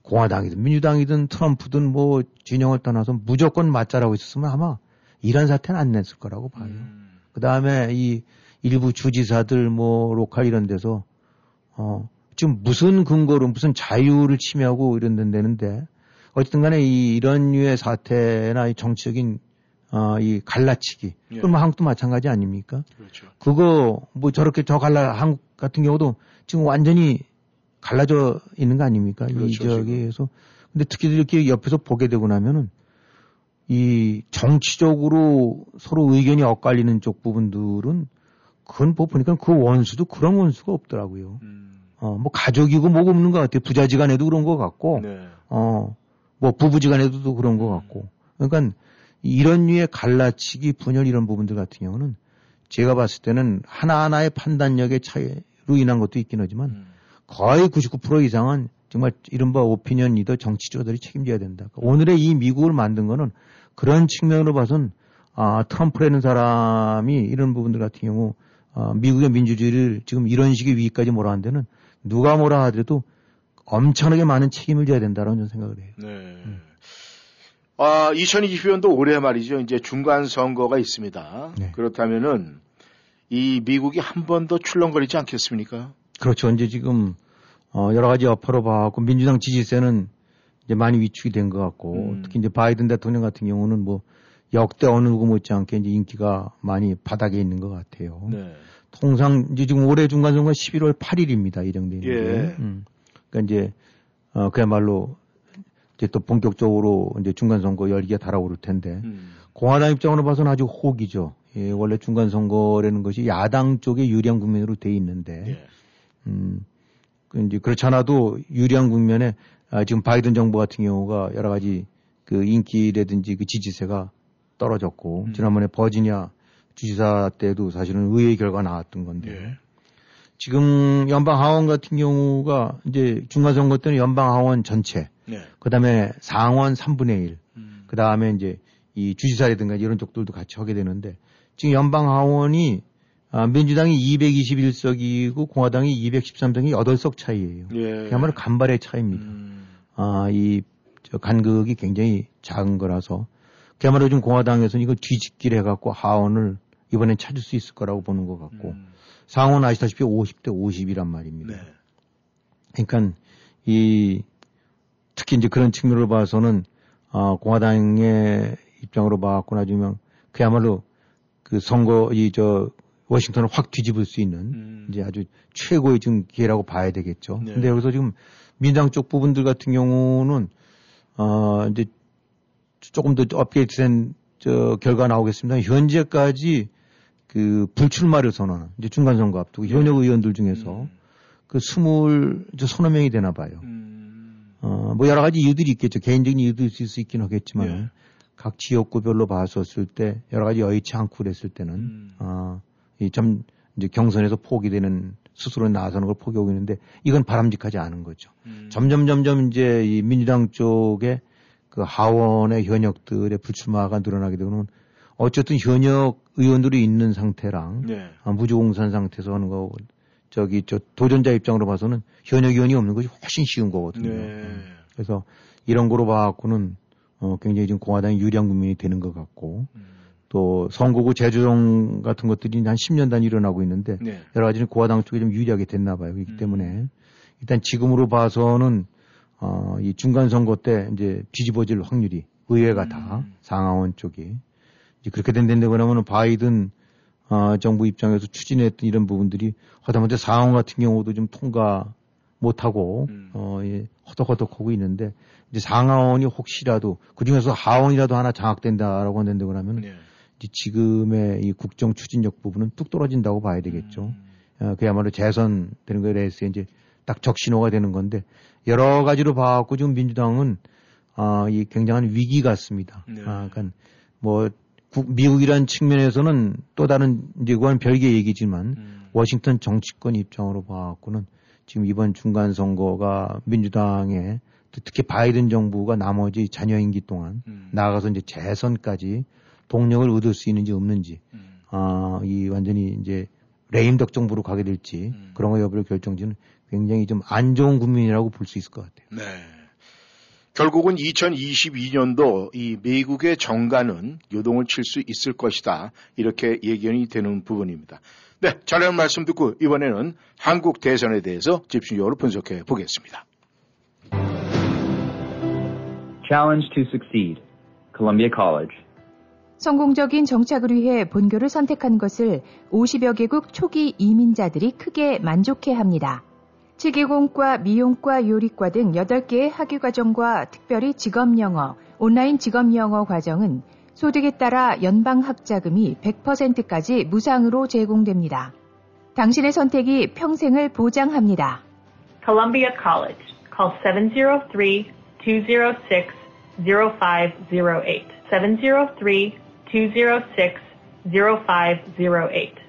공화당이든 민주당이든 트럼프든 뭐 진영을 떠나서 무조건 맞자라고 있었으면 아마 이런 사태는 안 냈을 거라고 봐요. 음. 그 다음에 이 일부 주지사들 뭐 로컬 이런 데서 어 지금 무슨 근거로 무슨 자유를 침해하고 이런 데는데 어쨌든 간에 이 이런 류의 사태나 이 정치적인 어 이 갈라치기 예. 그럼 뭐 한국도 마찬가지 아닙니까? 그렇죠. 그거 뭐 저렇게 저 갈라 한국 같은 경우도 지금 완전히 갈라져 있는 거 아닙니까? 이 그렇죠, 지금. 지역에서. 근데 특히 이렇게 옆에서 보게 되고 나면은 이 정치적으로 서로 의견이 엇갈리는 쪽 부분들은 그건 뭐 보니까 그 원수도 그런 원수가 없더라고요. 음. 어, 뭐 가족이고 뭐가 없는 것 같아요. 부자지간에도 그런 것 같고, 네. 어, 뭐 부부지간에도 또 그런 것 같고. 그러니까 이런 류의 갈라치기, 분열 이런 부분들 같은 경우는 제가 봤을 때는 하나하나의 판단력의 차이로 인한 것도 있긴 하지만 음. 거의 99% 이상은 정말 이른바 오피니언 리더 정치조들이 책임져야 된다. 그러니까 오늘의 이 미국을 만든 거는 그런 측면으로 봐선 아, 트럼프라는 사람이 이런 부분들 같은 경우 어, 미국의 민주주의를 지금 이런 식의 위기까지 몰아간 데는 누가 뭐라 하더라도 엄청나게 많은 책임을 져야 된다라는 생각을 해요. 네. 음. 아, 2020년도 올해 말이죠. 이제 중간 선거가 있습니다. 네. 그렇다면은 이 미국이 한 번 더 출렁거리지 않겠습니까? 그렇죠. 이제 지금 어, 여러 가지 여파로 봐갖고 민주당 지지세는 이제 많이 위축이 된 것 같고 음. 특히 이제 바이든 대통령 같은 경우는 뭐 역대 어느 누구 못지않게 이제 인기가 많이 바닥에 있는 것 같아요. 네. 통상 이제 지금 올해 중간선거 11월 8일입니다. 예정돼 있는 예. 음. 그러니까 이제 어 그야말로 이제 또 본격적으로 이제 중간 선거 열기가 달아오를 텐데 음. 공화당 입장으로 봐서는 아주 호기죠. 예, 원래 중간 선거라는 것이 야당 쪽에 유리한 국면으로 돼 있는데 예. 음, 그 이제 그렇지 않아도 유리한 국면에 아, 지금 바이든 정부 같은 경우가 여러 가지 그 인기라든지 그 지지세가 떨어졌고 음. 지난번에 버지니아 주지사 때도 사실은 의회 결과 나왔던 건데 예. 지금 연방 하원 같은 경우가 이제 중간 선거 때는 연방 하원 전체 예. 그다음에 상원 3분의 1 음. 그다음에 이제 이 주지사라든가 이런 쪽들도 같이 하게 되는데 지금 연방 하원이 아, 민주당이 221석이고 공화당이 213석이 8석 차이예요. 예. 그야말로 간발의 차이입니다. 음. 아, 이 간극이 굉장히 작은 거라서 그야말로 지금 공화당에서는 이걸 뒤집기를 해갖고 하원을 이번엔 찾을 수 있을 거라고 보는 것 같고 음. 상원 아시다시피 50대 50이란 말입니다. 네. 그러니까 이 특히 이제 그런 측면으로 봐서는 어, 공화당의 입장으로 봐갖고 나중에 그야말로 그 선거 이 저 워싱턴을 확 뒤집을 수 있는 음. 이제 아주 최고의 지금 기회라고 봐야 되겠죠. 네. 근데 여기서 지금 민당 쪽 부분들 같은 경우는 어 이제 조금 더 업데이트된 저 결과 나오겠습니다. 현재까지 그 불출마를 선언한 이제 중간 선거 앞두고 네. 현역 의원들 중에서 음. 그 스물 저 서너 명이 되나 봐요. 음. 어 뭐 여러 가지 이유들이 있겠죠. 개인적인 이유도 있을 수 있긴 하겠지만 네. 각 지역구별로 봤었을 때 여러 가지 여의치 않고 그랬을 때는 음. 어이좀 이제 경선에서 포기되는 스스로 나서는 걸 포기하고 있는데 이건 바람직하지 않은 거죠. 음. 점점 점점 이제 이 민주당 쪽에 그 하원의 현역들의 불출마가 늘어나게 되면 어쨌든 현역 의원들이 있는 상태랑 네. 아, 무주공산 상태에서 하는 거 저기 저 도전자 입장으로 봐서는 현역 의원이 없는 것이 훨씬 쉬운 거거든요. 네. 그래서 이런 거로 봐갖고는 어 굉장히 지금 공화당이 유리한 국민이 되는 것 같고 음. 또 선거구 재조정 같은 것들이 한 10년 단 일어나고 있는데 네. 여러 가지는 공화당 쪽에 좀 유리하게 됐나 봐요. 그렇기 음. 때문에 일단 지금으로 봐서는 어, 이 중간 선거 때 이제 뒤집어질 확률이 의회가 음. 다 상하원 쪽이 이제 그렇게 된다는데 그러면은 바이든 어, 정부 입장에서 추진했던 이런 부분들이 하다못해 상하원 같은 경우도 좀 통과 못하고 음. 어, 예, 허덕허덕하고 있는데 이제 상하원이 혹시라도 그 중에서 하원이라도 하나 장악된다라고 한다는데 그러면 네. 이제 지금의 이 국정 추진력 부분은 뚝 떨어진다고 봐야 되겠죠. 음. 어, 그야말로 재선되는 거에 대해서 이제 딱 적신호가 되는 건데 여러 가지로 봐갖고 지금 민주당은 아, 이 굉장한 위기 같습니다. 네. 아, 그러니까 뭐 국, 미국이란 측면에서는 또 다른 이제 그건 별개 얘기지만 음. 워싱턴 정치권 입장으로 봐갖고는 지금 이번 중간 선거가 민주당의 특히 바이든 정부가 나머지 자녀 임기 동안 음. 나아가서 이제 재선까지 동력을 얻을 수 있는지 없는지 음. 아, 이 완전히 이제 레임덕 정부로 가게 될지 음. 그런 거 여부를 결정지는 굉장히 좀 안 좋은 국민이라고 볼 수 있을 것 같아요. 네. 결국은 2022년도 이 미국의 정가는 요동을 칠 수 있을 것이다. 이렇게 예견이 되는 부분입니다. 네, 자세한 말씀 듣고 이번에는 한국 대선에 대해서 집중적으로 분석해 보겠습니다. Challenge to succeed. Columbia College. 성공적인 정착을 위해 본교를 선택한 것을 50여 개국 초기 이민자들이 크게 만족해 합니다. 치기공과, 미용과, 요리과 등 8개의 학위과정과 특별히 직업영어, 온라인 직업영어 과정은 소득에 따라 연방학자금이 100%까지 무상으로 제공됩니다. 당신의 선택이 평생을 보장합니다. Columbia College. Call 703-206-0508. 703-206-0508.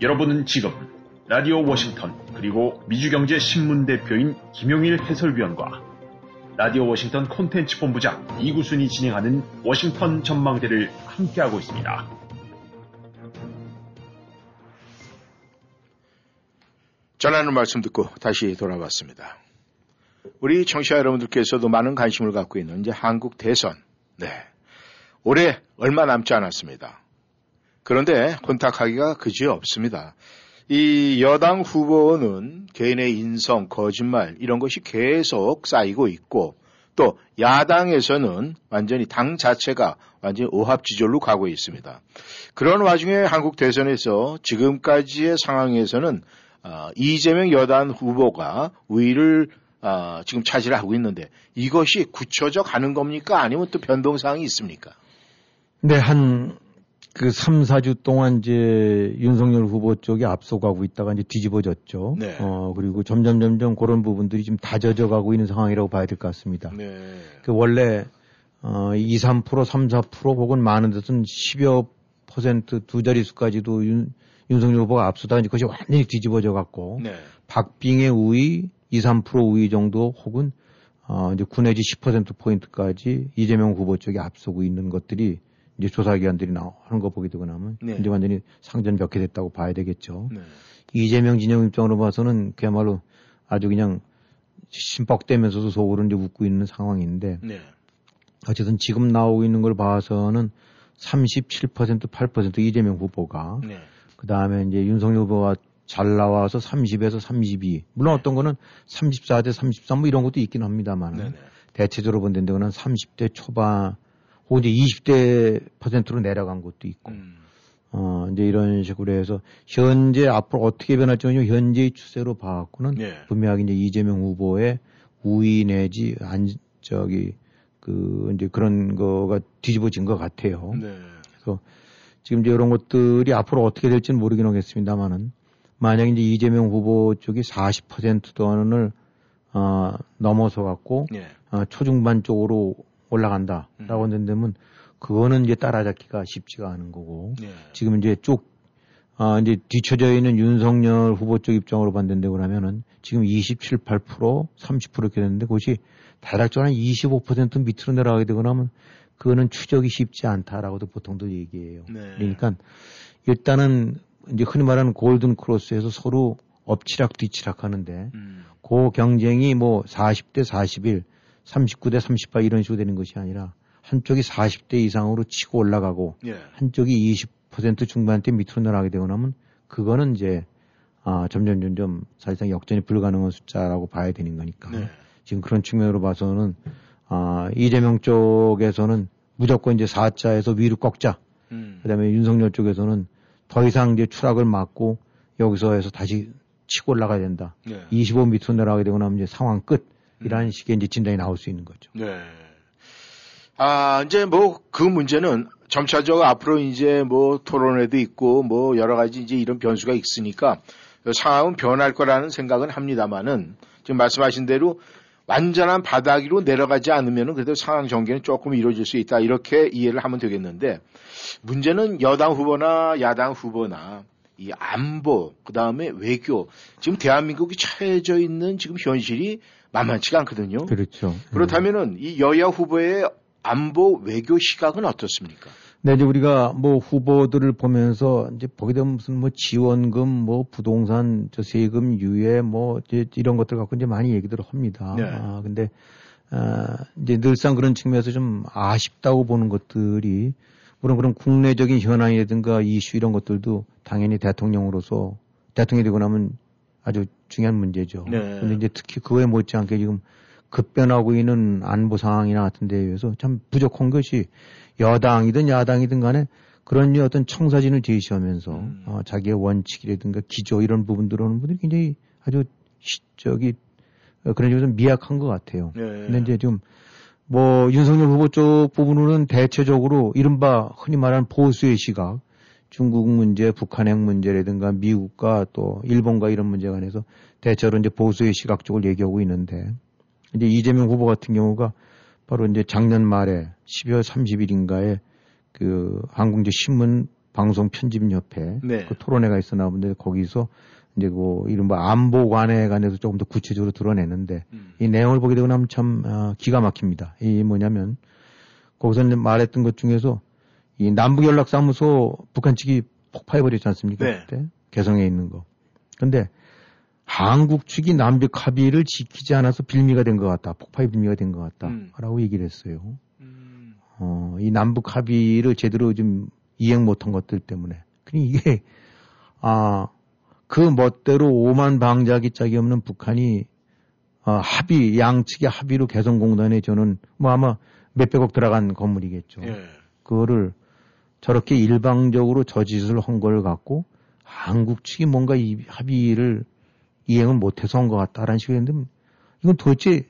여러분은 지금 라디오 워싱턴 그리고 미주경제 신문 대표인 김용일 해설위원과 라디오 워싱턴 콘텐츠 본부장 이구순이 진행하는 워싱턴 전망대를 함께하고 있습니다. 전하는 말씀 듣고 다시 돌아왔습니다. 우리 청취자 여러분들께서도 많은 관심을 갖고 있는 이제 한국 대선. 네. 올해 얼마 남지 않았습니다. 그런데 혼탁하기가 그지 없습니다. 이 여당 후보는 개인의 인성, 거짓말 이런 것이 계속 쌓이고 있고 또 야당에서는 완전히 당 자체가 완전히 오합지졸로 가고 있습니다. 그런 와중에 한국 대선에서 지금까지의 상황에서는 어, 이재명 여당 후보가 우위를 어, 지금 차지를 하고 있는데 이것이 굳혀져 가는 겁니까? 아니면 또 변동사항이 있습니까? 네, 한 그 3, 4주 동안 이제 윤석열 후보 쪽이 앞서가고 있다가 이제 뒤집어졌죠. 네. 어, 그리고 점점 점점 그런 부분들이 좀 다져져 가고 있는 상황이라고 봐야 될 것 같습니다. 네. 그 원래 어, 2, 3%, 3, 4% 혹은 많은 데서는 10여 퍼센트 두 자릿수까지도 윤, 윤석열 후보가 앞서다가 이제 그것이 완전히 뒤집어져 갖고 네. 박빙의 우위 2, 3% 우위 정도 혹은 어, 이제 9 내지 10% 포인트까지 이재명 후보 쪽이 앞서고 있는 것들이 이제 조사기관들이 나오는 거 보게 되고 나면 네. 이제 완전히 상전벽해 됐다고 봐야 되겠죠. 네. 이재명 진영 입장으로 봐서는 그야말로 아주 그냥 심뻑대면서도 속으로 이제 웃고 있는 상황인데 네. 어쨌든 지금 나오고 있는 걸 봐서는 37% 8% 이재명 후보가 네. 그 다음에 이제 윤석열 후보가 잘 나와서 30에서 32. 물론 어떤 거는 34대 33 뭐 이런 것도 있긴 합니다만 네네. 대체적으로 본 데는 30대 초반 혹은 이제 20대 퍼센트로 내려간 것도 있고 음. 어 이제 이런 식으로 해서 현재 앞으로 어떻게 변할지는 현재의 추세로 봐갖고는 네. 분명하게 이제 이재명 후보의 우위 내지 안 저기 그 이제 그런 거가 뒤집어진 것 같아요. 네. 그래서 지금 이제 이런 것들이 앞으로 어떻게 될지는 모르긴 하겠습니다만은 만약 이제 이재명 후보 쪽이 40% 돈을 어, 넘어서 갖고 네. 어, 초중반 쪽으로 올라간다라고 음. 한다면 그거는 이제 따라잡기가 쉽지가 않은 거고 네. 지금 이제 쭉 아, 이제 뒤쳐져 있는 윤석열 후보 쪽 입장으로 봤는데 그러면은 지금 27, 8%, 30% 이렇게 됐는데 그것이 대략적으로 한25% 밑으로 내려가게 되거나 하면 그거는 추적이 쉽지 않다라고도 보통도 얘기해요. 네. 그러니까 일단은 이제 흔히 말하는 골든 크로스에서 서로 엎치락 뒤치락 하는데 음. 그 경쟁이 뭐 40대 41, 39대 38 이런 식으로 되는 것이 아니라 한쪽이 40대 이상으로 치고 올라가고 예. 한쪽이 20% 중반대 밑으로 내려가게 되고 나면 그거는 이제 아, 점점 점점 사실상 역전이 불가능한 숫자라고 봐야 되는 거니까 네. 지금 그런 측면으로 봐서는 아, 이재명 쪽에서는 무조건 이제 4자에서 위로 꺾자. 음. 그다음에 윤석열 쪽에서는 더 이상 이제 추락을 막고 여기서 해서 다시 치고 올라가야 된다. 네. 25 밑으로 내려가게 되고 나면 이제 상황 끝. 음. 이라는 식의 이제 진단이 나올 수 있는 거죠. 네. 아, 이제 뭐 그 문제는 점차적 앞으로 이제 뭐 토론회도 있고 뭐 여러 가지 이제 이런 변수가 있으니까 상황은 변할 거라는 생각은 합니다만은 지금 말씀하신 대로 완전한 바닥 위로 내려가지 않으면은 그래도 상황 전개는 조금 이루어질 수 있다. 이렇게 이해를 하면 되겠는데 문제는 여당 후보나 야당 후보나 이 안보, 그 다음에 외교, 지금 대한민국이 처해져 있는 지금 현실이 만만치가 않거든요. 그렇죠. 그렇다면은 이 여야 후보의 안보 외교 시각은 어떻습니까? 근데 이제 우리가 뭐 후보들을 보면서 이제 보게 되면 무슨 뭐 지원금, 뭐 부동산, 저 세금 유예, 뭐 이제 이런 것들 갖고 이제 많이 얘기들을 합니다. 네. 아, 근데 아, 이제 늘상 그런 측면에서 좀 아쉽다고 보는 것들이 물론 그런 국내적인 현안이라든가 이슈 이런 것들도 당연히 대통령으로서 대통령이 되고 나면 아주 중요한 문제죠. 네. 근데 이제 특히 그거에 못지않게 지금 급변하고 있는 안보 상황이나 같은 데에 의해서 참 부족한 것이 여당이든 야당이든 간에 그런 류 어떤 청사진을 제시하면서 음. 어, 자기의 원칙이라든가 기조 이런 부분들 오는 분들이 굉장히 아주 시, 저기 어, 그런 점에서 미약한 것 같아요. 네. 근데 이제 좀 뭐 윤석열 후보 쪽 부분으로는 대체적으로 이른바 흔히 말하는 보수의 시각 중국 문제, 북한 핵 문제라든가 미국과 또 일본과 이런 문제 관해서 대체로 이제 보수의 시각 쪽을 얘기하고 있는데 이제 이재명 후보 같은 경우가 바로 이제 작년 말에 12월 30일인가에 그 한국제 신문 방송 편집협회 네. 그 토론회가 있어 나오는데 거기서 이제 그 이른바 안보관에 관해서 조금 더 구체적으로 드러내는데 음. 이 내용을 보게 되고 나면 참 어, 기가 막힙니다. 이 뭐냐면 거기서 이제 말했던 것 중에서 이 남북연락사무소 북한 측이 폭파해버렸지 않습니까? 네. 그때 개성에 있는 거. 근데 한국 측이 남북 합의를 지키지 않아서 빌미가 된 것 같다. 폭파의 빌미가 된 것 같다. 음. 라고 얘기를 했어요. 어, 이 남북 합의를 제대로 좀 이행 못한 것들 때문에. 그니 이게, 아, 그 멋대로 오만 방자기 짝이 없는 북한이 어, 합의, 양측의 합의로 개성공단에 저는 뭐 아마 몇백억 들어간 건물이겠죠. 예. 그거를 저렇게 일방적으로 저 짓을 한 걸 갖고 한국 측이 뭔가 이 합의를 이행을 못해서 한 것 같다라는 식으로 했는데 이건 도대체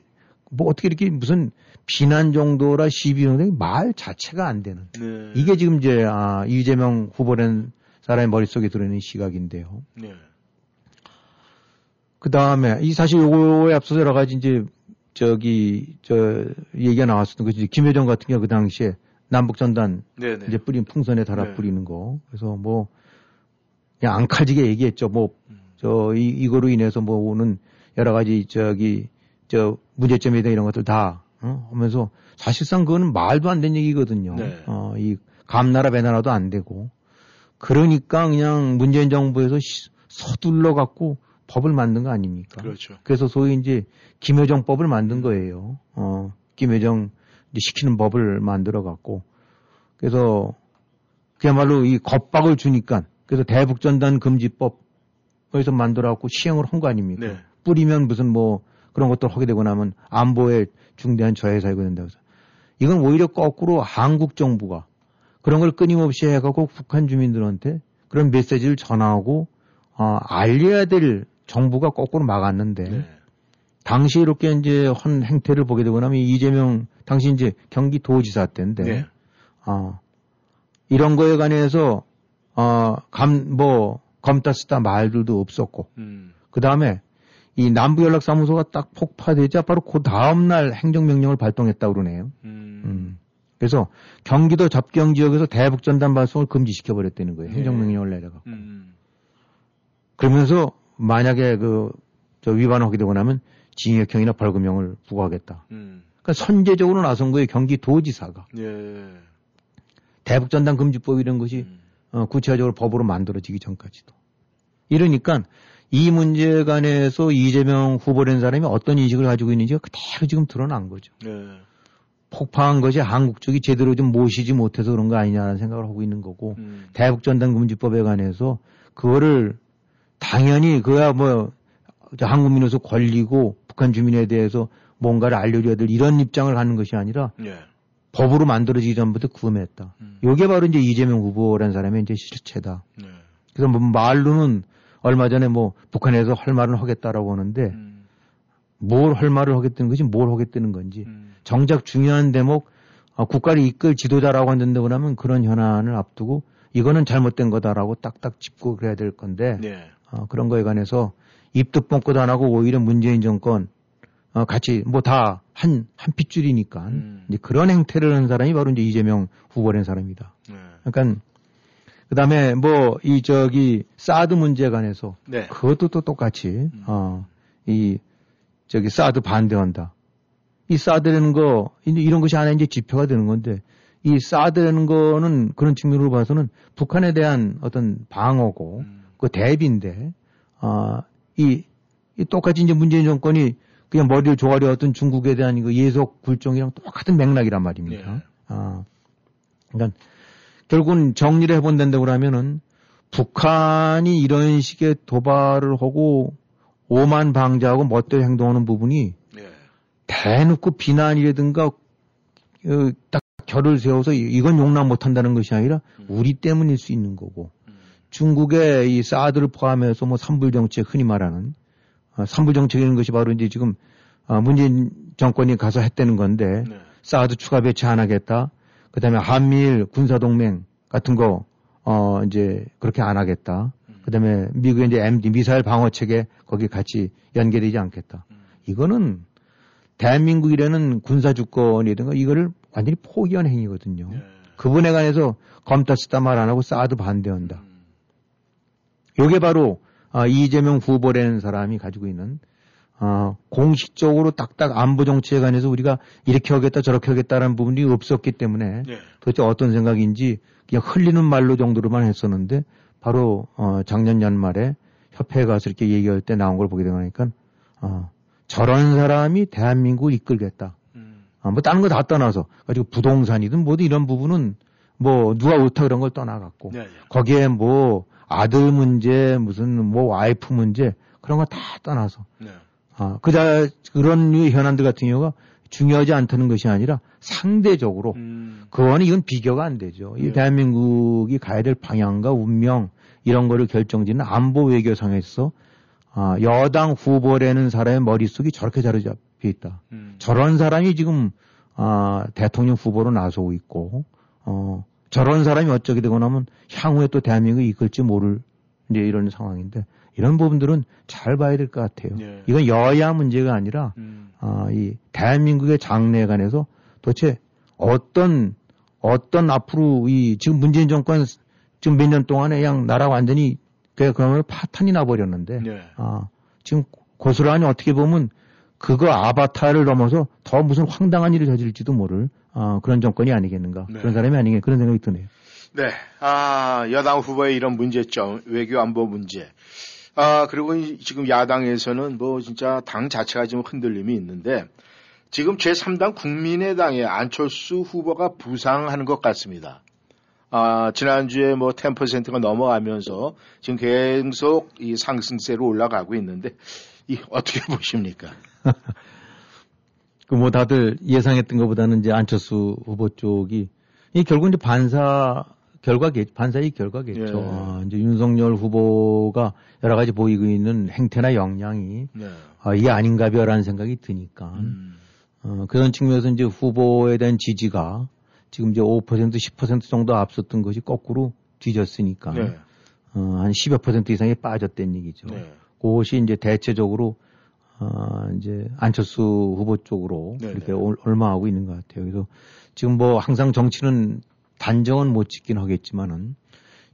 뭐 어떻게 이렇게 무슨 비난 정도라 시비 정도 말 자체가 안 되는 네. 이게 지금 이제 아, 이재명 후보라는 사람의 머릿속에 들어있는 시각인데요. 네. 그 다음에 이 사실 요거에 앞서서 여러 가지 이제 저기 저 얘기가 나왔었던 거지 김여정 같은 경우 그 당시에 남북 전단 네네. 이제 뿌린 풍선에 달아 네. 뿌리는 거 그래서 뭐 그냥 앙칼지게 얘기했죠 뭐 음. 저이 이거로 인해서 뭐 오는 여러 가지 저기 저 문제점에 대한 이런 것들 다 어? 하면서 사실상 그거는 말도 안 되는 얘기거든요. 네. 어, 이 감나라 배나라도 안 되고 그러니까 그냥 문재인 정부에서 시- 서둘러 갖고 법을 만든 거 아닙니까? 그렇죠. 그래서 소위 이제 김여정법을 만든 거예요. 어, 김여정 시키는 법을 만들어 갖고 그래서 그야말로 이 겁박을 주니까 그래서 대북전단 금지법 거기서 만들어 갖고 시행을 한 거 아닙니까? 네. 뿌리면 무슨 뭐 그런 것들 하게 되고 나면 안보에 중대한 저해사유가 된다고 해서 이건 오히려 거꾸로 한국 정부가 그런 걸 끊임없이 해갖고 북한 주민들한테 그런 메시지를 전하고 어, 알려야 될 정부가 거꾸로 막았는데 네. 당시 이렇게 이제 한 행태를 보게 되고 나면 이재명 당시 이제 경기도지사 때인데 네. 어, 이런 거에 관해서 어, 감, 뭐, 검다 쓰다 말들도 없었고, 음. 그 다음에 이 남부연락사무소가 딱 폭파되자 바로 그 다음날 행정명령을 발동했다고 그러네요. 음. 그래서 경기도 접경 지역에서 대북전단 발송을 금지시켜 버렸다는 거예요. 네. 행정명령을 내려가. 음. 그러면서 만약에 그, 저 위반하게 되고 나면 징역형이나 벌금형을 부과하겠다. 음. 그러니까 선제적으로 나선 거예요. 경기도지사가. 예. 대북전단 금지법 이런 것이 어, 구체적으로 법으로 만들어지기 전까지도. 이러니까 이 문제 관해서 이재명 후보라는 사람이 어떤 인식을 가지고 있는지가 그대로 지금 드러난 거죠. 네. 폭파한 것이 한국 쪽이 제대로 좀 모시지 못해서 그런 거 아니냐라는 생각을 하고 있는 거고 음. 대북전단 금지법에 관해서 그거를 당연히 그야 뭐저 한국민으로서 권리고 북한 주민에 대해서 뭔가를 알려줘야 될 이런 입장을 갖는 것이 아니라 예. 법으로 만들어지기 전부터 구음했다. 요게 바로 이제 이재명 후보라는 사람의 이제 실체다. 그래서 뭐 말로는 얼마 전에 뭐 북한에서 할 말은 하겠다라고 하는데 뭘할 말을 하겠다는 것이 뭘 하겠다는 건지 정작 중요한 대목 어, 국가를 이끌 지도자라고 한다고 하면 그런 현안을 앞두고 이거는 잘못된 거다라고 딱딱 짚고 그래야 될 건데 네. 어, 그런 거에 관해서 입도 뻥끗 안 하고 오히려 문재인 정권 어, 같이 뭐 다 한 한 핏줄이니까 이제 그런 행태를 하는 사람이 바로 이제 이재명 후보라는 사람이다. 그러니까 그다음에 뭐 이 저기 사드 문제에 관해서 네. 그것도 또 똑같이 어 이 저기 사드 반대한다. 이 사드라는 거 이제 이런 것이 하나 이제 지표가 되는 건데 이 사드라는 거는 그런 측면으로 봐서는 북한에 대한 어떤 방어고 그 대비인데 아, 이, 이 똑같이 이제 문재인 정권이 그냥 머리를 조아려왔던 중국에 대한 그 예속 굴종이랑 똑같은 맥락이란 말입니다. 아, 그러니까 결국은 정리를 해본다고 그러면은 북한이 이런 식의 도발을 하고 오만 방자하고 멋대로 행동하는 부분이 대놓고 비난이라든가 어, 딱 결을 세워서 이건 용납 못한다는 것이 아니라 우리 때문일 수 있는 거고 중국의 이 사드를 포함해서 뭐 삼불 정책 흔히 말하는 어, 삼불 정책이라는 것이 바로 이제 지금 어, 문재인 정권이 가서 했다는 건데 사드 추가 배치 안 하겠다. 그다음에 한미일 군사 동맹 같은 거 어 이제 그렇게 안 하겠다. 그다음에 미국의 이제 MD 미사일 방어 체계 거기 같이 연계되지 않겠다. 이거는 대한민국이라는 군사 주권이든가 이거를 완전히 포기한 행위거든요. 그분에 관해서 검타 쓰다 말 안 하고 사드 반대한다. 요게 바로 어, 이재명 후보라는 사람이 가지고 있는 어, 공식적으로 딱딱 안보 정치에 관해서 우리가 이렇게 하겠다 저렇게 하겠다라는 부분이 없었기 때문에 도대체 어떤 생각인지 그냥 흘리는 말로 정도로만 했었는데 바로 어, 작년 연말에 협회에 가서 이렇게 얘기할 때 나온 걸 보게 되니까 어, 저런 사람이 대한민국을 이끌겠다. 어, 뭐 다른 거 다 떠나서 가지고 부동산이든 뭐든 이런 부분은 뭐 누가 옳다 그런 걸 떠나갔고 거기에 뭐 아들 문제 무슨 뭐 와이프 문제 그런 거 다 떠나서. 아, 그자 그런 류 현안들 같은 경우가 중요하지 않다는 것이 아니라 상대적으로. 그거는 이건 비교가 안 되죠. 이 대한민국이 가야 될 방향과 운명 이런 거를 결정짓는 안보 외교상에서 아, 여당 후보라는 사람의 머릿속이 저렇게 자리 잡혀 있다. 저런 사람이 지금 아, 대통령 후보로 나서고 있고 어, 저런 사람이 어쩌게 되고 나면 향후에 또 대한민국을 이끌지 모를 이제 이런 상황인데 이런 부분들은 잘 봐야 될 것 같아요. 이건 여야 문제가 아니라 아, 이 대한민국의 장래에 관해서 도대체 어떤 어떤 앞으로 이 지금 문재인 정권 지금 몇 년 동안에 그냥 나라 완전히 그 그러면 파탄이 나버렸는데 아, 지금 고스란히 어떻게 보면 그거 아바타를 넘어서 더 무슨 황당한 일을 저질지도 모를 아, 그런 정권이 아니겠는가 그런 사람이 아니겠 그런 생각이 드네요. 네, 아, 여당 후보의 이런 문제점, 외교 안보 문제. 아, 그리고 이- 지금 야당에서는 뭐 진짜 당 자체가 지금 흔들림이 있는데 지금 제3당 국민의당의 안철수 후보가 부상하는 것 같습니다. 아, 지난주에 뭐 10%가 넘어가면서 지금 계속 이 상승세로 올라가고 있는데 이 어떻게 보십니까? 그 뭐 다들 예상했던 것보다는 이제 안철수 후보 쪽이 이 결국 이제 반사 결과겠 반사의 결과겠죠. 예. 아, 이제 윤석열 후보가 여러 가지 보이고 있는 행태나 역량이 네. 아, 이게 아닌가벼라는 생각이 드니까 어, 그런 측면에서 이제 후보에 대한 지지가 지금 이제 5% 10% 정도 앞섰던 것이 거꾸로 뒤졌으니까 네. 어, 한 10여 퍼센트 이상이 빠졌다는 얘기죠. 네. 그것이 이제 대체적으로 어, 이제 안철수 후보 쪽으로 네네. 이렇게 올- 올마하고 있는 것 같아요. 그래서 지금 뭐 항상 정치는 단정은 못 짓긴 하겠지만은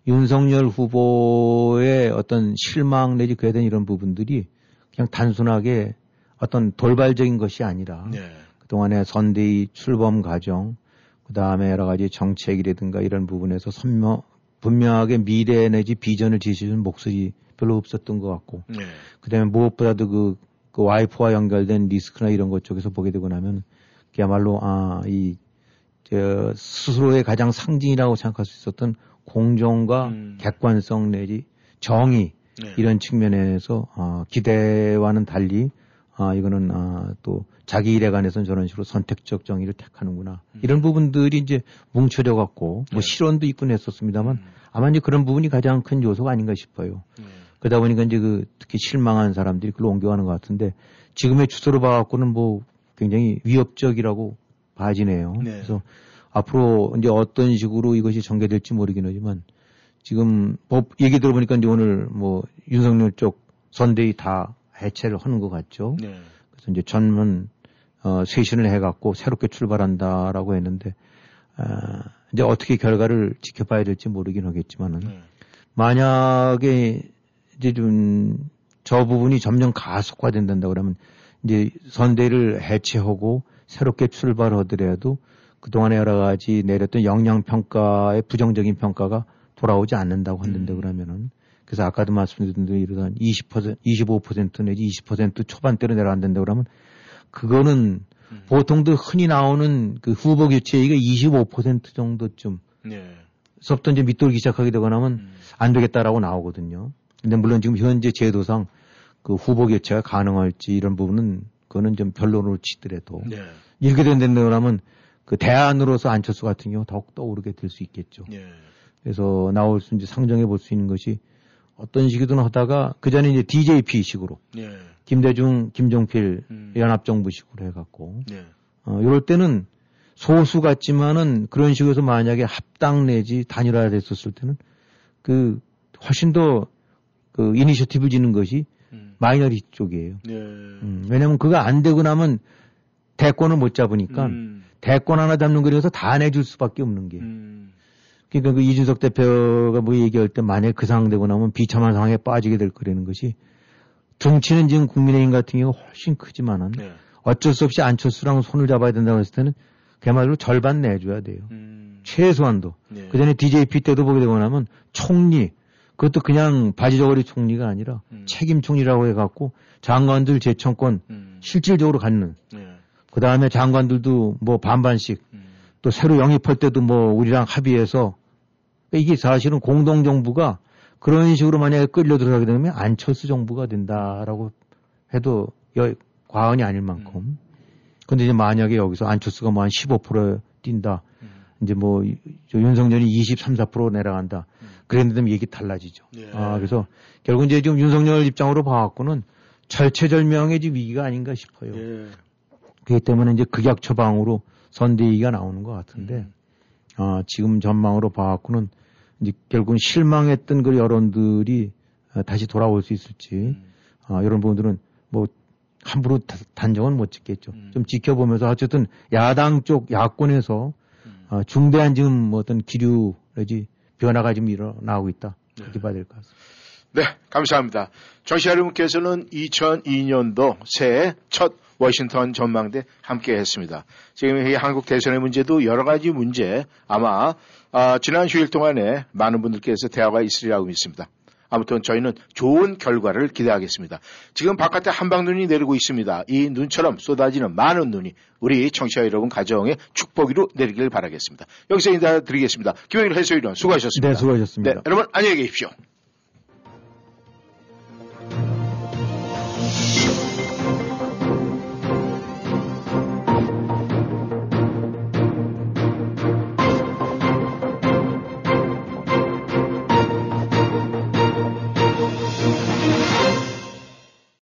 윤석열 후보의 어떤 실망 내지 그에 대한 이런 부분들이 그냥 단순하게 어떤 돌발적인 것이 아니라 네. 그동안의 선대위 출범 과정, 그 다음에 여러 가지 정책이라든가 이런 부분에서 선명, 분명하게 미래 내지 비전을 제시해주는 목소리 별로 없었던 것 같고, 네. 그 다음에 무엇보다도 그, 그 와이프와 연결된 리스크나 이런 것 쪽에서 보게 되고 나면, 그야말로, 아, 이, 저, 스스로의 가장 상징이라고 생각할 수 있었던 공정과 객관성 내지 정의, 이런 측면에서, 아, 기대와는 달리, 아, 이거는, 아, 또, 자기 일에 관해서는 저런 식으로 선택적 정의를 택하는구나. 이런 부분들이 이제 뭉쳐져 갖고, 뭐 실언도 있곤 했었습니다만, 아마 이제 그런 부분이 가장 큰 요소가 아닌가 싶어요. 그러다 보니까 이제 그 특히 실망한 사람들이 그걸로 옮겨가는 것 같은데, 지금의 추세로 봐갖고는 뭐 굉장히 위협적이라고 봐지네요. 네. 그래서 앞으로 이제 어떤 식으로 이것이 전개될지 모르긴 하지만, 지금 법 얘기 들어보니까 이제 오늘 뭐 윤석열 쪽 선대위 다 해체를 하는 것 같죠. 네. 그래서 이제 전문 어, 쇄신을 해갖고 새롭게 출발한다라고 했는데 아, 이제 어떻게 결과를 지켜봐야 될지 모르긴 하겠지만은 만약에 이제 좀 저 부분이 점점 가속화된다 그러면 이제 선대를 해체하고 새롭게 출발하더라도 그동안에 여러 가지 내렸던 영양 평가의 부정적인 평가가 돌아오지 않는다고 했는데 음. 그러면은 그래서 아까도 말씀드린 대로 이러한 20% 25% 내지 20% 초반대로 내려간다는데 그러면 그거는 음. 보통도 흔히 나오는 그 후보 교체액이 25% 정도쯤 네. 서부터 이제 밑돌기 시작하게 되거나 하면 음. 안 되겠다라고 나오거든요. 근데 물론 지금 현재 제도상 그 후보 교체가 가능할지 이런 부분은 그거는 좀 변론으로 치더라도 네. 이렇게 된다고 하면 그 대안으로서 안철수 같은 경우 더욱 떠오르게 될 수 있겠죠. 네. 그래서 나올 수 이제 상정해 볼 수 있는 것이 어떤 식이든 하다가 그 전에 이제 DJP 식으로 네. 김대중, 김종필 음. 연합정부식으로 해갖고 네. 어, 이럴 때는 소수 같지만은 그런 식으로 해서 만약에 합당 내지 단일화 됐었을 때는 그 훨씬 더 그 이니셔티브 쥐는 것이 minority 쪽이에요. 네. 음, 왜냐면 그거 안 되고 나면 대권을 못 잡으니까 음. 대권 하나 잡는 거라서 다 내줄 수밖에 없는 게. 음. 그러니까 그 이준석 대표가 뭐 얘기할 때 만약에 그 상황 되고 나면 비참한 상황에 빠지게 될 거라는 것이 정치는 지금 국민의힘 같은 경우 훨씬 크지만은 네. 어쩔 수 없이 안철수랑 손을 잡아야 된다고 했을 때는 그야말로 절반 내줘야 돼요. 음. 최소한도. 네. 그 전에 DJP 때도 보게 되고 나면 총리, 그것도 그냥 바지저고리 총리가 아니라 음. 책임 총리라고 해갖고 장관들 재청권 실질적으로 갖는. 네. 그 다음에 장관들도 뭐 반반씩 음. 또 새로 영입할 때도 뭐 우리랑 합의해서 이게 사실은 공동정부가 그런 식으로 만약에 끌려 들어가게 되면 안철수 정부가 된다라고 해도 여- 과언이 아닐 만큼. 근데 이제 만약에 여기서 안철수가 뭐 한 15% 뛴다. 이제 뭐 윤석열이 23, 4% 내려간다. 그랬는데 얘기 달라지죠. 아, 그래서 결국 이제 지금 윤석열 입장으로 봐갖고는 절체절명의 지금 위기가 아닌가 싶어요. 예. 그렇기 때문에 이제 극약 처방으로 선대위가 나오는 것 같은데, 아, 지금 전망으로 봐갖고는 이제 결국은 실망했던 그 여론들이 어, 다시 돌아올 수 있을지, 아, 이런 부분들은 뭐 함부로 다- 단정은 못 짓겠죠. 좀 지켜보면서 어쨌든 야당 쪽 야권에서 어, 중대한 지금 뭐 어떤 기류 내지 변화가 지금 일어나고 있다. 그렇게 봐야 될 것 같습니다. 네, 감사합니다. 정치 여러분께서는 2002년도 새해 첫 워싱턴 전망대 함께 했습니다. 지금 이 한국 대선의 문제도 여러 가지 문제 아마 아, 지난 휴일 동안에 많은 분들께서 대화가 있으리라고 믿습니다. 아무튼 저희는 좋은 결과를 기대하겠습니다. 지금 바깥에 한방눈이 내리고 있습니다. 이 눈처럼 쏟아지는 많은 눈이 우리 청취자 여러분 가정의 축복으로 내리길 바라겠습니다. 여기서 인사드리겠습니다. 김영일 해설위원 수고하셨습니다. 네, 수고하셨습니다. 네, 여러분 안녕히 계십시오.